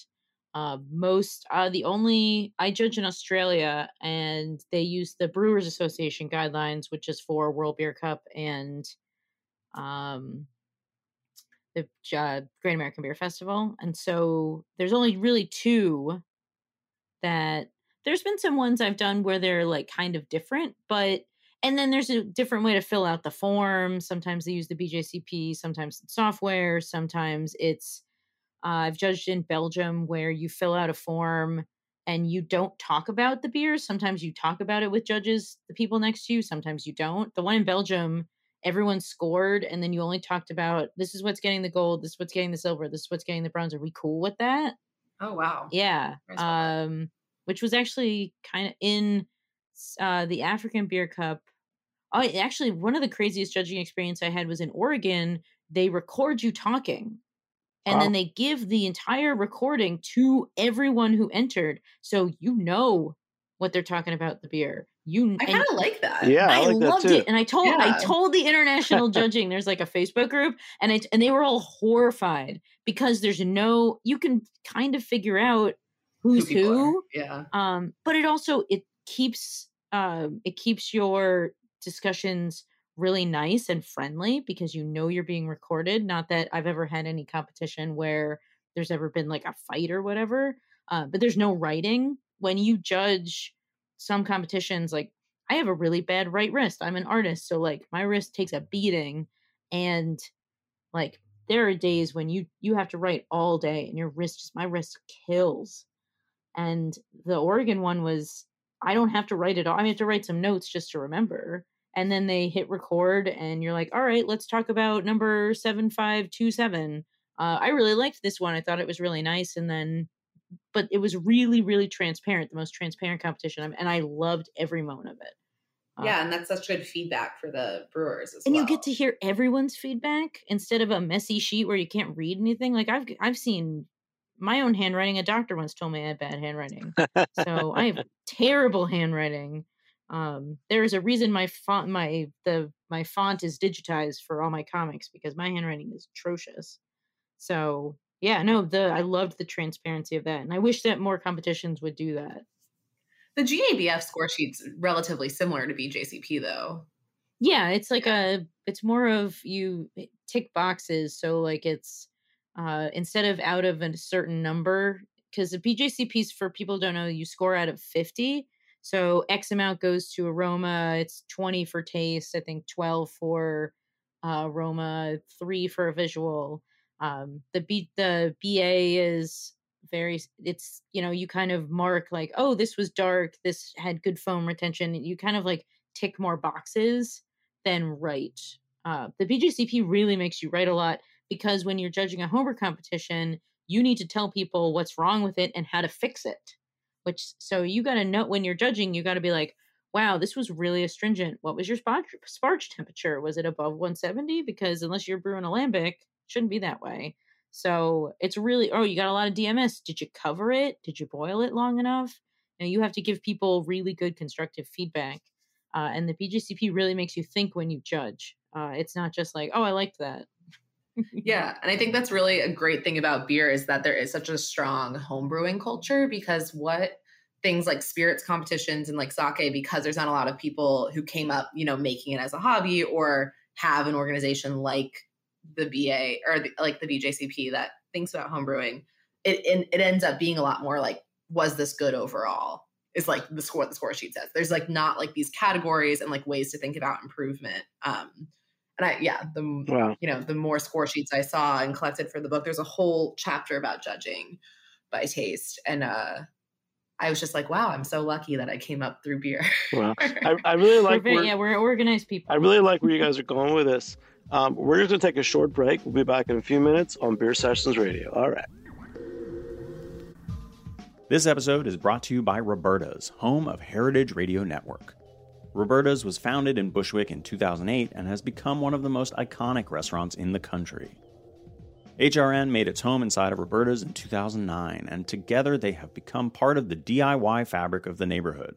Uh, most uh, the only i judge in australia and they use the brewers association guidelines which is for world beer cup and um, the uh, great american beer festival and so there's only really two that there's been some ones I've done where they're like kind of different, but and then there's a different way to fill out the form. Sometimes they use the BJCP, sometimes it's software, sometimes it's uh, I've judged in Belgium where you fill out a form and you don't talk about the beers. Sometimes you talk about it with judges, the people next to you. Sometimes you don't. The one in Belgium, everyone scored, and then you only talked about this is what's getting the gold, this is what's getting the silver, this is what's getting the bronze. Are we cool with that?
Oh wow.
Yeah. Um, which was actually kind of in uh, the African Beer Cup. Oh, actually, one of the craziest judging experience I had was in Oregon. They record you talking, and wow. then they give the entire recording to everyone who entered, so you know what they're talking about the beer. You,
I kind of like that.
Yeah,
I,
I like
loved it, and I told yeah. I told the international judging. There's like a Facebook group, and I and they were all horrified because there's no. You can kind of figure out who's who, who.
yeah
um but it also it keeps um it keeps your discussions really nice and friendly because you know you're being recorded not that i've ever had any competition where there's ever been like a fight or whatever uh, but there's no writing when you judge some competitions like i have a really bad right wrist i'm an artist so like my wrist takes a beating and like there are days when you you have to write all day and your wrist just my wrist kills and the Oregon one was I don't have to write it all. I have to write some notes just to remember. And then they hit record, and you're like, all right, let's talk about number 7527. Uh, I really liked this one. I thought it was really nice. And then, but it was really, really transparent, the most transparent competition. And I loved every moment of it.
Yeah, and that's such good feedback for the brewers as
and
well.
you get to hear everyone's feedback instead of a messy sheet where you can't read anything. Like I've I've seen my own handwriting. A doctor once told me I had bad handwriting, so I have terrible handwriting. Um, there is a reason my font, my the my font is digitized for all my comics because my handwriting is atrocious. So yeah, no, the I loved the transparency of that, and I wish that more competitions would do that.
The GABF score sheet's relatively similar to BJCP though.
Yeah, it's like a it's more of you eh, tick boxes, so like it's uh, instead of out of a certain number, because the BJCPs, for people don't know, you score out of 50. So X amount goes to aroma. It's 20 for taste. I think 12 for uh, aroma, three for a visual. Um, the B the BA is very. It's you know you kind of mark like oh this was dark. This had good foam retention. You kind of like tick more boxes than write. Uh, the BJCP really makes you write a lot because when you're judging a homebrew competition, you need to tell people what's wrong with it and how to fix it. Which so you got to know when you're judging, you got to be like, wow, this was really astringent. What was your sparge, sparge temperature? Was it above 170? Because unless you're brewing a lambic, shouldn't be that way. So it's really, oh, you got a lot of DMS. Did you cover it? Did you boil it long enough? Now you have to give people really good constructive feedback. Uh, and the BJCP really makes you think when you judge. Uh, it's not just like, oh, I liked that
yeah. And I think that's really a great thing about beer is that there is such a strong homebrewing culture because what things like spirits competitions and like sake, because there's not a lot of people who came up, you know, making it as a hobby or have an organization like the BA or the, like the BJCP that thinks about homebrewing, it, it, it ends up being a lot more like, was this good overall? Is like the score the score sheet says. There's like not like these categories and like ways to think about improvement. Um, and I yeah the wow. you know the more score sheets I saw and collected for the book, there's a whole chapter about judging. by taste. And uh, I was just like, wow, I'm so lucky that I came up through beer.
Well, I, I really like.
We're very, yeah, we're organized people.
I really like where you guys are going with this. Um, we're just going to take a short break. We'll be back in a few minutes on Beer Sessions Radio. All right.
This episode is brought to you by Roberta's, home of Heritage Radio Network. Roberta's was founded in Bushwick in 2008 and has become one of the most iconic restaurants in the country. HRN made its home inside of Roberta's in 2009, and together they have become part of the DIY fabric of the neighborhood.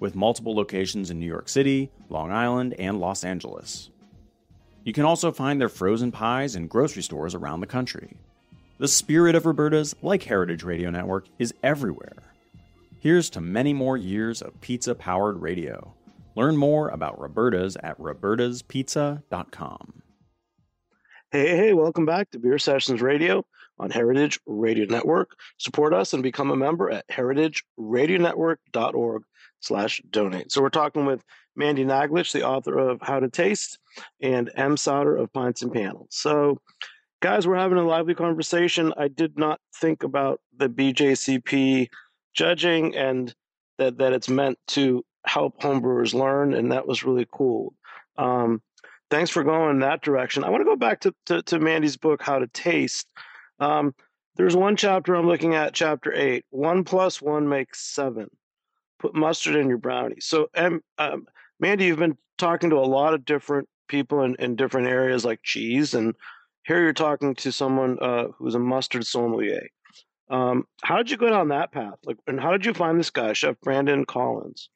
with multiple locations in New York City, Long Island, and Los Angeles. You can also find their frozen pies in grocery stores around the country. The spirit of Roberta's, like Heritage Radio Network, is everywhere Here's to many more years of pizza powered radio. Learn more about Roberta's at robertaspizza.com.
Hey, hey, welcome back to Beer Sessions Radio on Heritage Radio Network. Support us and become a member at heritageradionetwork.org slash donate. So we're talking with Mandy Naglich, the author of How to Taste, and Em Sauter of Pints and Panels. So, guys, we're having a lively conversation. I did not think about the BJCP judging and that that it's meant to help homebrewers learn, and that was really cool. Um, thanks for going in that direction. I want to go back to, to, to Mandy's book, How to Taste. Um, there's one chapter I'm looking at, chapter eight. One plus one makes seven. Put mustard in your brownie. So, um, um, Mandy, you've been talking to a lot of different people in, in different areas like cheese, and here you're talking to someone uh, who's a mustard sommelier. Um, how did you go down that path? Like, and how did you find this guy, Chef Brandon Collins?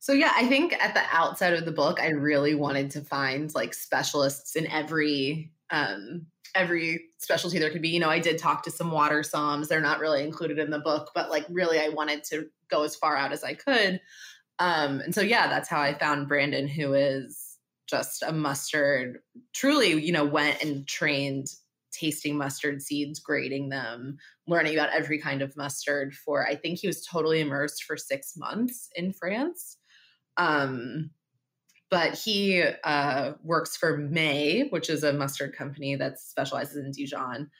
So yeah, I think at the outset of the book, I really wanted to find like specialists in every um, every specialty there could be. You know, I did talk to some water somms; they're not really included in the book, but like really, I wanted to go as far out as I could. Um, and so yeah, that's how I found Brandon, who is just a mustard. Truly, you know, went and trained tasting mustard seeds, grading them, learning about every kind of mustard for I think he was totally immersed for six months in France. Um, but he uh, works for May, which is a mustard company that specializes in Dijon.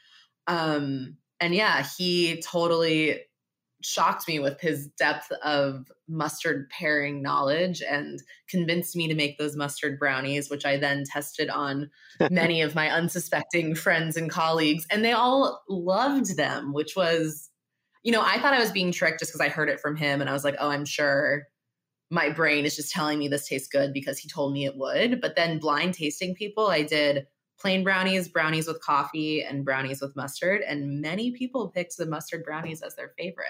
Um, and yeah, he totally shocked me with his depth of mustard pairing knowledge and convinced me to make those mustard brownies, which I then tested on many of my unsuspecting friends and colleagues. And they all loved them, which was, you know, I thought I was being tricked just because I heard it from him. And I was like, oh, I'm sure my brain is just telling me this tastes good because he told me it would. But then blind tasting people, I did plain brownies, brownies with coffee, and brownies with mustard. And many people picked the mustard brownies as their favorite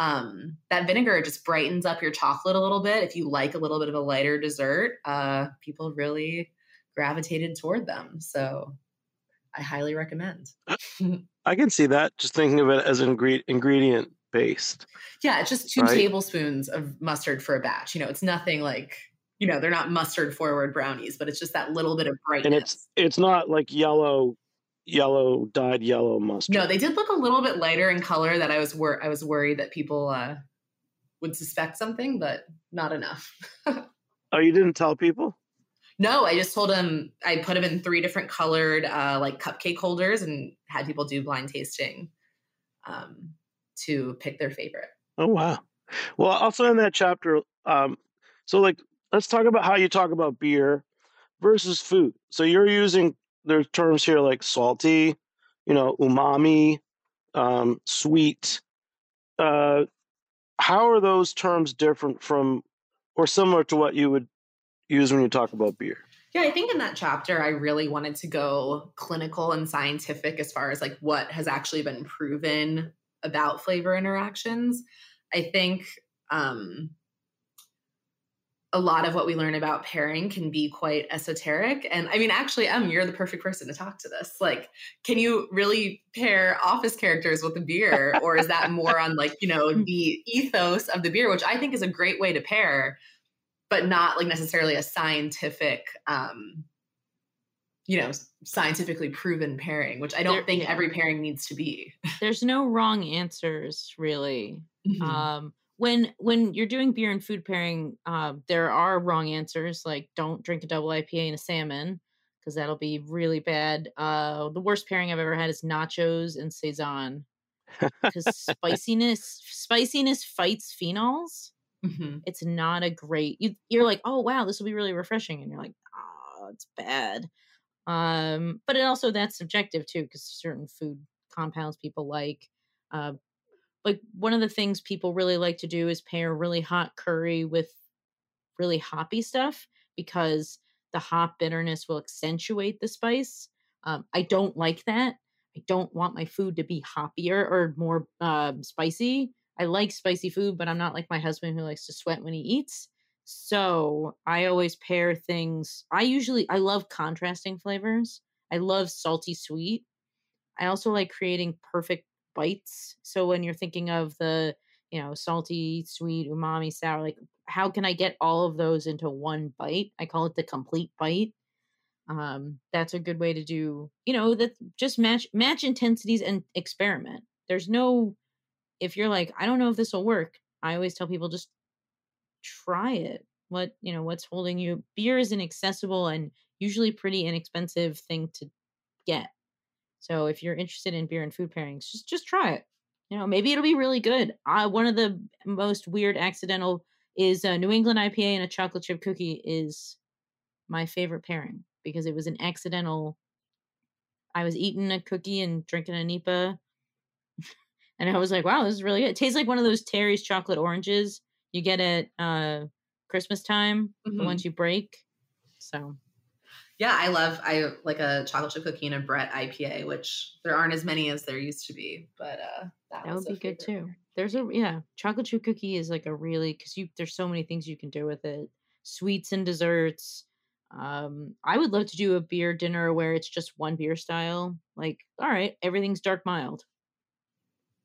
um, that vinegar just brightens up your chocolate a little bit. If you like a little bit of a lighter dessert, uh, people really gravitated toward them. So I highly recommend.
I can see that. Just thinking of it as an ingredient based.
Yeah, it's just two right? tablespoons of mustard for a batch. You know, it's nothing like you know they're not mustard forward brownies, but it's just that little bit of brightness.
And it's it's not like yellow yellow dyed yellow mustard.
No, they did look a little bit lighter in color. That I was wor- I was worried that people uh, would suspect something, but not enough.
oh, you didn't tell people?
No, I just told them I put them in three different colored uh, like cupcake holders and had people do blind tasting um, to pick their favorite.
Oh wow! Well, also in that chapter, um, so like let's talk about how you talk about beer versus food. So you're using there's terms here like salty, you know, umami, um, sweet. Uh, how are those terms different from or similar to what you would use when you talk about beer?
Yeah, I think in that chapter, I really wanted to go clinical and scientific as far as like what has actually been proven about flavor interactions. I think um, a lot of what we learn about pairing can be quite esoteric. And I mean, actually, Em, you're the perfect person to talk to this. Like, can you really pair office characters with a beer? or is that more on like, you know, the ethos of the beer, which I think is a great way to pair, but not like necessarily a scientific, um, you know, scientifically proven pairing, which I don't there, think yeah. every pairing needs to be.
There's no wrong answers, really. Mm-hmm. Um, when when you're doing beer and food pairing, uh, there are wrong answers like don't drink a double IPA and a salmon because that'll be really bad. Uh, the worst pairing I've ever had is nachos and saison because spiciness spiciness fights phenols. Mm-hmm. It's not a great. You, you're like, oh wow, this will be really refreshing, and you're like, oh, it's bad. Um, but it also that's subjective too because certain food compounds people like. Uh, like one of the things people really like to do is pair really hot curry with really hoppy stuff because the hop bitterness will accentuate the spice. Um, I don't like that. I don't want my food to be hoppier or more uh, spicy. I like spicy food, but I'm not like my husband who likes to sweat when he eats. So I always pair things. I usually I love contrasting flavors. I love salty sweet. I also like creating perfect bites. So when you're thinking of the, you know, salty, sweet, umami, sour, like how can I get all of those into one bite? I call it the complete bite. Um, that's a good way to do, you know, that just match match intensities and experiment. There's no if you're like, I don't know if this will work, I always tell people just try it. What, you know, what's holding you? Beer is an accessible and usually pretty inexpensive thing to get. So if you're interested in beer and food pairings, just just try it. You know, maybe it'll be really good. Uh, one of the most weird accidental is a New England IPA and a chocolate chip cookie is my favorite pairing because it was an accidental. I was eating a cookie and drinking a NEIPA, and I was like, "Wow, this is really good." It tastes like one of those Terry's chocolate oranges you get it uh, Christmas time, mm-hmm. the ones you break. So
yeah, I love I like a chocolate chip cookie and a Brett IPA, which there aren't as many as there used to be, but uh
that, that would be good too. There's a yeah, chocolate chip cookie is like a really because you there's so many things you can do with it, sweets and desserts. Um, I would love to do a beer dinner where it's just one beer style. Like, all right, everything's dark mild,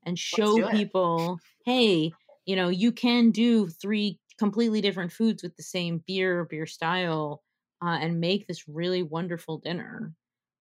and show people, hey, you know, you can do three completely different foods with the same beer beer style uh, and make this really wonderful dinner.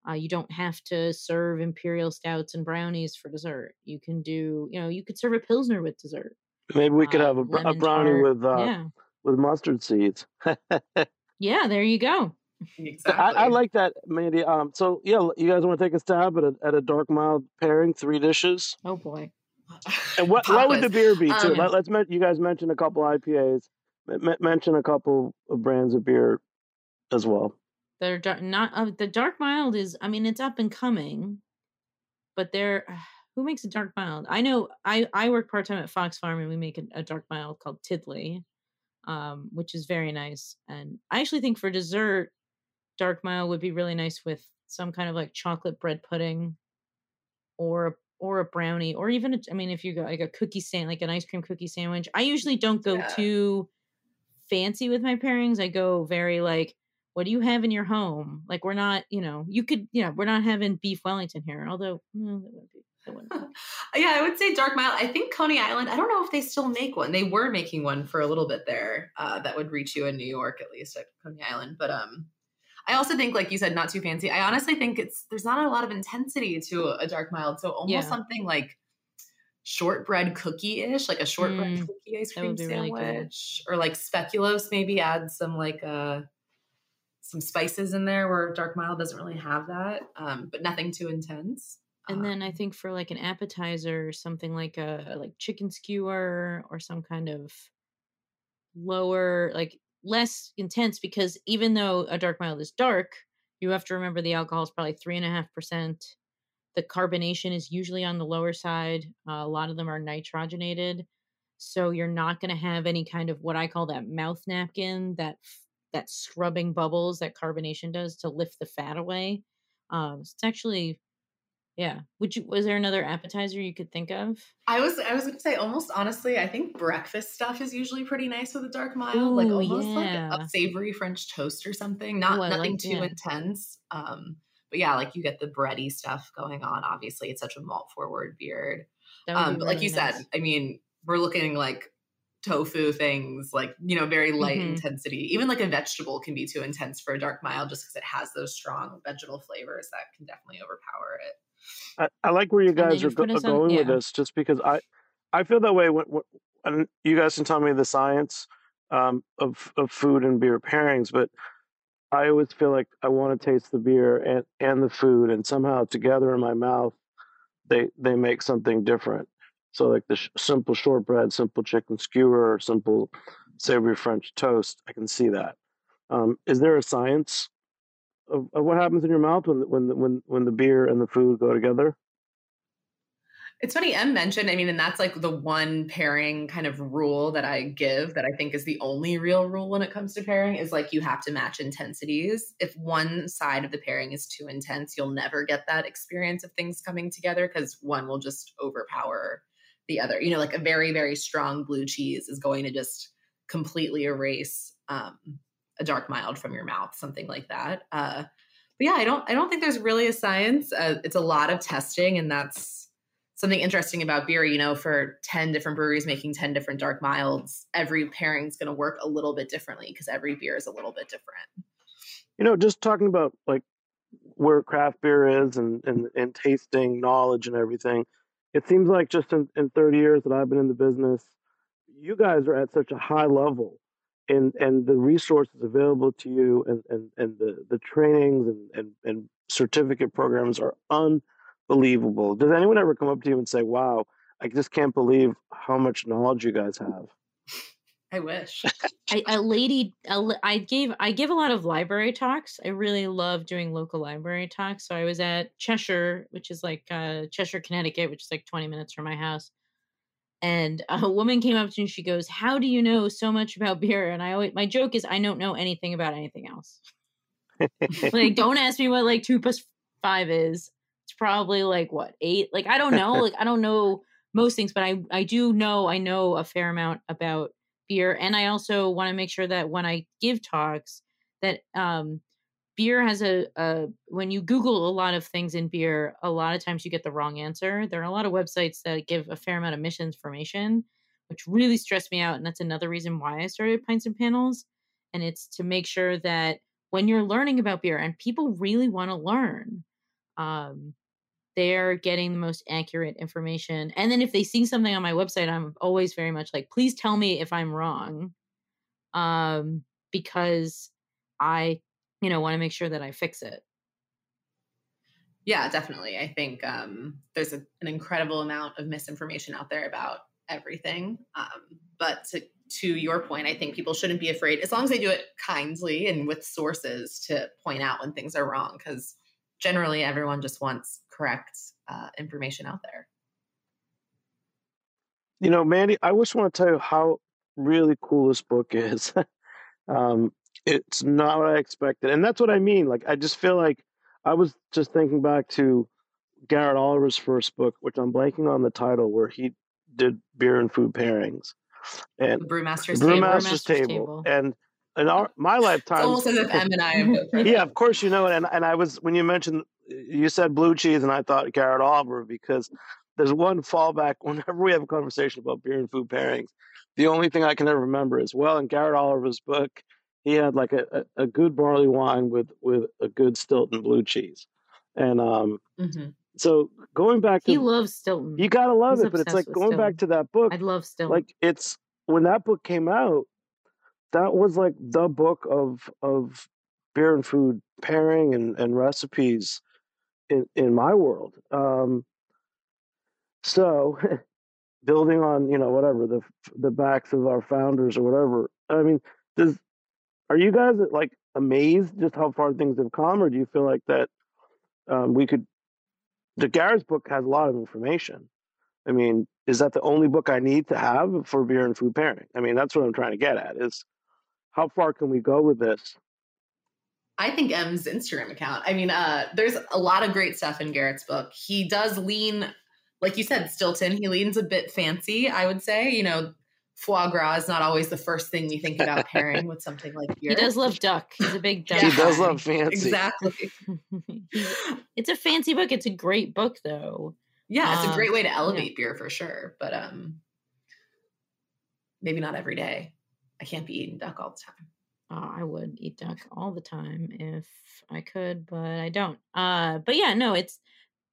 Uh, you don't have to serve imperial stouts and brownies for dessert. You can do, you know, you could serve a pilsner with dessert.
Maybe we could uh, have a, a brownie tart. with uh, yeah. with mustard seeds.
yeah, there you go.
Exactly. I, I, like that, Mandy. Um, so yeah, you guys want to take a stab at a at a dark mild pairing, three dishes.
Oh boy.
And what what would the beer be too? Um, Let, us you guys mention a couple IPAs. M- mention a couple of brands of beer as well.
They're dark, not uh, the dark mild is. I mean, it's up and coming, but they're who makes a dark mild? I know. I I work part time at Fox Farm, and we make a, a dark mild called Tiddly, um, which is very nice. And I actually think for dessert, dark mild would be really nice with some kind of like chocolate bread pudding, or or a brownie, or even a, I mean, if you go like a cookie stand, like an ice cream cookie sandwich. I usually don't go yeah. too fancy with my pairings. I go very like what do you have in your home? Like we're not, you know, you could, yeah, we're not having beef Wellington here, although mm, that would be.
yeah, I would say Dark Mile. I think Coney Island. I don't know if they still make one. They were making one for a little bit there. Uh, that would reach you in New York at least at Coney Island. But um, I also think, like you said, not too fancy. I honestly think it's there's not a lot of intensity to a dark mild. So almost yeah. something like shortbread cookie ish, like a shortbread mm, cookie ice cream sandwich, really or like speculoos. Maybe add some like uh some spices in there where dark mild doesn't really have that, um, but nothing too intense.
And then I um think for like an appetizer, something like a like chicken skewer or some kind of lower, like less intense, because even though a dark mild is dark, you have to remember the alcohol is probably three and a half percent. The carbonation is usually on the lower side. Uh, a lot of them are nitrogenated, so you're not going to have any kind of what I call that mouth napkin, that that scrubbing bubbles that carbonation does to lift the fat away. Um, it's actually Yeah. Would you was there another appetizer you could think of?
I was I was gonna say almost honestly, I think breakfast stuff is usually pretty nice with a dark mild.
Ooh,
like almost
yeah.
like a savory French toast or something. Not
Ooh,
nothing
like-
too
yeah.
intense. Um but yeah, like you get the bready stuff going on. Obviously, it's such a malt forward beard. Um, but like you
nice.
said, I mean, we're looking like tofu things, like you know, very light
Mhm.
intensity. Even like a vegetable can be too intense for a dark mild, just because it has those strong vegetal flavors that can definitely overpower it.
I, I like where you guys are, go-
put
are
on-
going with this, just because I, I feel that way when, when and you guys can tell me the science um, of of food and beer pairings, but I always feel like I want to taste the beer and and the food, and somehow together in my mouth, they they make something different. So like the sh- simple shortbread, simple chicken skewer, simple savory French toast, I can see that. Um, is there a science of, of what happens in your mouth when when when when the beer and the food go together?
It's funny, Em mentioned, I mean, and that's like the one pairing kind of rule that I give that I think is the only real rule when it comes to pairing is like you have to match intensities. If one side of the pairing is too intense, you'll never get that experience of things coming together because one will just overpower the other. You know, like a very, very strong blue cheese is going to just completely erase um, a dark mild from your mouth, something like that. Uh, but yeah, I don't, I don't think there's really a science. Uh, it's a lot of testing, and that's something interesting about beer, you know, for 10 different breweries making 10 different dark milds, every pairing is going to work a little bit differently because every beer is a little bit different.
you know, just talking about like where craft beer is and, and, and tasting knowledge and everything, it seems like just in, in 30 years that I've been in the business, you guys are at such a high level and, and the resources available to you and, and, and the, the trainings and, and, and certificate programs are unbelievable. Does anyone ever come up to you and say, wow, I just can't believe how much knowledge you guys have?
I wish.
I, a lady, a, I gave, I give a lot of library talks. I really love doing local library talks. So I was at Cheshire, which is like uh, Cheshire, Connecticut, which is like 20 minutes from my house. And a woman came up to me. She goes, "How do you know so much about beer?" And I always, my joke is, I don't know anything about anything else. like, don't ask me what like two plus five is. It's probably like what eight. Like, I don't know. Like, I don't know most things, but I, I do know. I know a fair amount about beer and i also want to make sure that when i give talks that um beer has a, a when you google a lot of things in beer a lot of times you get the wrong answer. There are a lot of websites that give a fair amount of misinformation which really stressed me out and that's another reason why i started pints and panels and it's to make sure that when you're learning about beer and people really want to learn um they're getting the most accurate information. And then if they see something on my website, I'm always very much like, please tell me if I'm wrong. Um, because I, you know, want to make sure that I fix it.
Yeah, definitely. I think um, there's a, an incredible amount of misinformation out there about everything. Um, but to, to your point, I think people shouldn't be afraid, as long as they do it kindly and with sources to point out when things are wrong, because generally everyone just wants correct uh, information out there.
You know, Mandy, I just want to tell you how really cool this book is. um, it's not what I expected. And that's what I mean. Like, I just feel like I was just thinking back to Garrett Oliver's first book, which I'm blanking on the title, where he did beer and food pairings. And
The Brewmaster's
Brewmaster's
Table.
Brewmaster's
Table.
Table.
And in our, my
It's
lifetime,
almost as if Em and I
yeah, of course you know it. And and I was when you mentioned you said blue cheese, and I thought Garrett Oliver because there's one fallback whenever we have a conversation about beer and food pairings. The only thing I can ever remember is well in Garrett Oliver's book, he had like a, a, a good barley wine with with a good Stilton blue cheese, and um,
Mhm.
so going back
He loves Stilton.
you gotta love
He's
it, but it's like going back to that book
I love Stilton.
like it's when that book came out that was like the book of of beer and food pairing and, and recipes in in my world um so building on you know whatever the the backs of our founders or whatever i mean does are you guys like amazed just how far things have come or do you feel like that um we could the Garrett's book has a lot of information I mean, is that the only book I need to have for beer and food pairing? I mean, that's what I'm trying to get at is how far can we go with this?
I think Em's Instagram account. I mean, uh, there's a lot of great stuff in Garrett's book. He does lean, like you said, Stilton. He leans a bit fancy. I would say, you know, foie gras is not always the first thing we think about pairing with something like beer.
He does love duck. He's a big duck.
He does love fancy.
exactly.
it's a fancy book. It's a great book, though.
Yeah, it's a
Um,
great way to
yeah.
elevate beer for sure, but um, maybe not every day. I can't be eating duck all the time.
Oh, I would eat duck all the time if I could, but I don't. Uh, but yeah, no, it's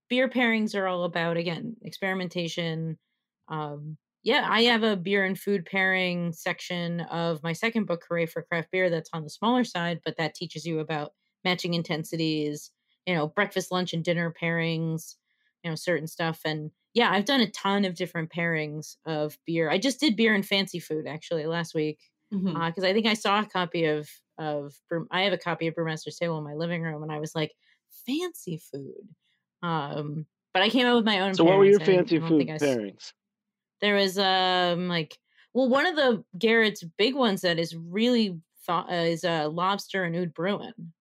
beer pairings are all about again experimentation. Um, yeah, I have a beer and food pairing section of my second book, Hooray for Craft Beer, that's on the smaller side, but that teaches you about matching intensities, you know, breakfast, lunch, and dinner pairings, you know, certain stuff. And yeah, I've done a ton of different pairings of beer. I just did beer and fancy food actually last week Because I think I saw a copy of of I have a copy of Brewmaster's Table in my living room, and I was like, fancy food. Um, but I came up with my own.
So what were your
I
fancy food pairings?
There was um like well, one of the Garrett's big ones that is really thought uh, is uh, lobster and oud Bruin.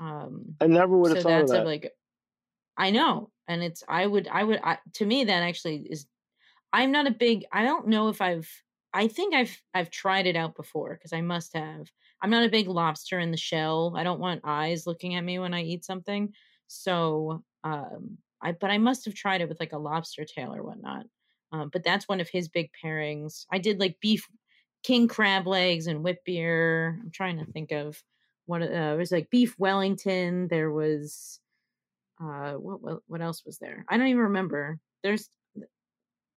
Um,
I never would
so
have thought of
that's a,
that.
like i know and it's i would i would I, to me that actually is i'm not a big i don't know if i've i think i've i've tried it out before because i must have. I'm not a big lobster in the shell. I don't want eyes looking at me when i eat something. So um i but i must have tried it with like a lobster tail or whatnot. Um, but that's one of his big pairings. I did like beef king crab legs and whip beer. I'm trying to think of what uh, it was like beef wellington. There was uh what, what what else was there? I don't even remember. There's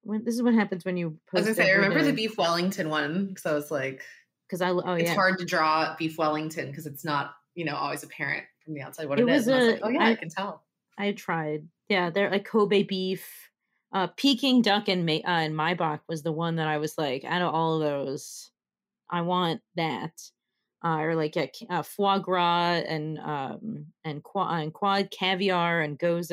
when this is what happens when you
I was
post
gonna say, I remember the beef Wellington one because I was like,
because i oh
it's
yeah.
hard to draw beef Wellington because it's not, you know, always apparent from the outside what
It
it is.
was
And I was like, oh yeah, I,
I-
can tell.
i tried. Yeah they're like kobe beef uh peking duck and uh, and maibock was the one that i was like out of all of those i want that. Uh, or like a, ca- uh, foie gras and um and and quad caviar and gose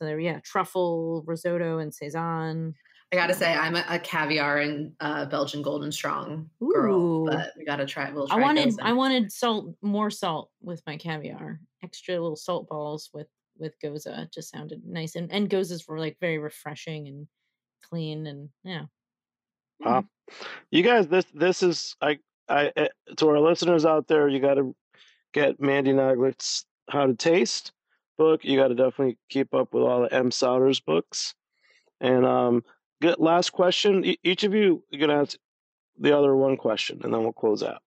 so there yeah truffle risotto and saison
I gotta say, I'm a, a caviar and uh, Belgian Golden Strong girl,
Ooh.
but we gotta try. We'll try.
I wanted
those
I wanted salt more salt with my caviar. Extra little salt balls with with gose just sounded nice and and goses were like very refreshing and clean and yeah.
Wow. You guys, this this is I I eh, to our listeners out there, you got to get Mandy Naglich's How to Taste book. You got to definitely keep up with all the Em Sauter's books. And um, good, last question. E- each of you, you're gonna ask the other one question, and then we'll close out.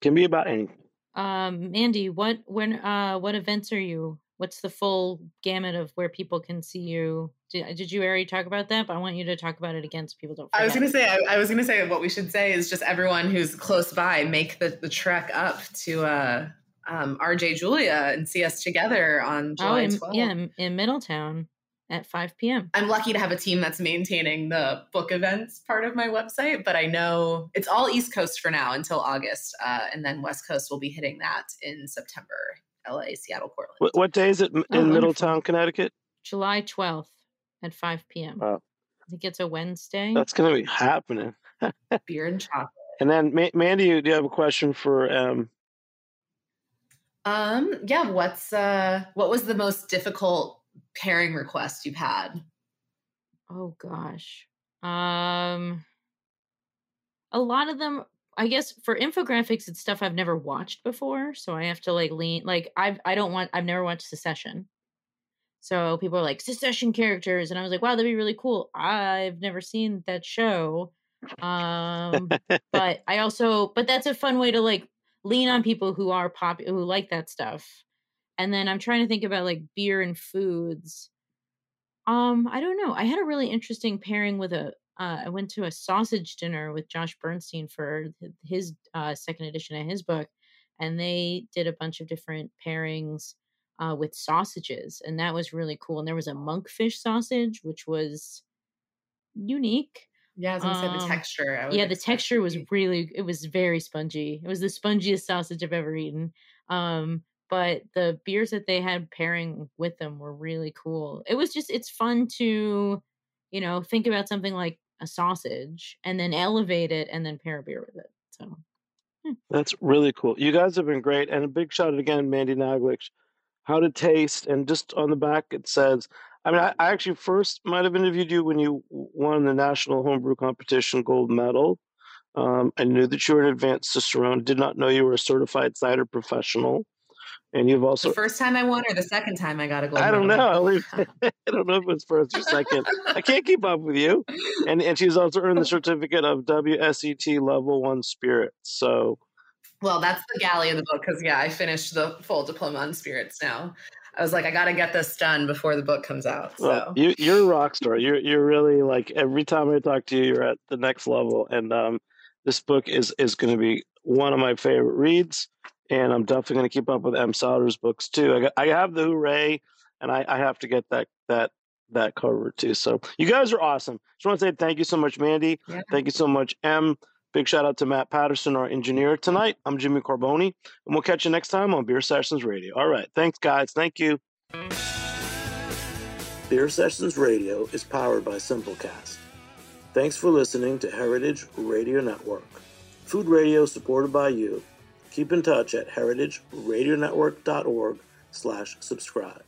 Can be about anything.
Um Mandy, what when uh what events are you? What's the full gamut of where people can see you? Did, did you already talk about that? But I want you to talk about it again so people don't forget.
I was gonna say, I, I was gonna say, what we should say is just everyone who's close by make the, the trek up to uh, um, RJ Julia and see us together on
Oh,
July
in,
12th.
yeah, in, in Middletown at 5 p.m.
I'm lucky to have a team that's maintaining the book events part of my website, but I know it's all East Coast for now until August, uh, and then West Coast will be hitting that in September. LA, Seattle, Portland.
What, what day is it in
Oh, wonderful.
Middletown, Connecticut?
July 12th at 5 p.m.
Wow.
I think it's a Wednesday.
That's gonna be happening.
Beer and chocolate.
And then, Ma- Mandy, do you have a question for um?
Um, yeah. What's uh, what was the most difficult pairing request you've had?
Oh gosh. Um a lot of them I guess for infographics it's stuff I've never watched before, so I have to like lean like I've I don't want I've never watched Succession. So people are like Succession characters and I was like, wow, that'd be really cool. I've never seen that show. Um but I also but that's a fun way to like lean on people who are pop who like that stuff. And then I'm trying to think about like beer and foods. Um, I don't know. I had a really interesting pairing with a. Uh, I went to a sausage dinner with Josh Bernstein for his uh, second edition of his book, and they did a bunch of different pairings uh, with sausages, and that was really cool. And there was a monkfish sausage, which was unique.
Yeah, as I was gonna say the
Um,
texture. I
Yeah, the texture was really. It was very spongy. It was the spongiest sausage I've ever eaten. Um, but the beers that they had pairing with them were really cool. It was just it's fun to, you know, think about something like a sausage and then elevate it and then pair a beer with it. So
That's really cool. You guys have been great. And a big shout out again, Mandy Naglich. How to taste. And just on the back, it says, I mean, I, I actually first might have interviewed you when you won the National Homebrew Competition gold medal. Um, I knew that you were an advanced cicerone. Did not know you were a certified cider professional. And you've also
the first time I won or the second time I got a gold.
I don't
medal?
know. I don't know if it's first or second. I can't keep up with you. And and she's also earned the certificate of WSET Level One Spirits. So
Well, that's the galley of the book because yeah, I finished the full diploma on spirits now. I was like, I got to get this done before the book comes out. So
well, you you're a rock star. You're you're really like every time I talk to you, you're at the next level. And um, this book is is going to be one of my favorite reads and I'm definitely going to keep up with Em Sauter's books too. I got, I have the Hooray, and I, I have to get that that that cover too. So you guys are awesome. Just want to say thank you so much, Mandy.
Yeah.
Thank you so much, Em. Big shout out to Matt Patterson, our engineer tonight. I'm Jimmy Carbone, and we'll catch you next time on Beer Sessions Radio. All right, thanks, guys. Thank you. Beer Sessions Radio is powered by Simplecast. Thanks for listening to Heritage Radio Network, food radio supported by you. Keep in touch at heritageradionetwork.org slash subscribe.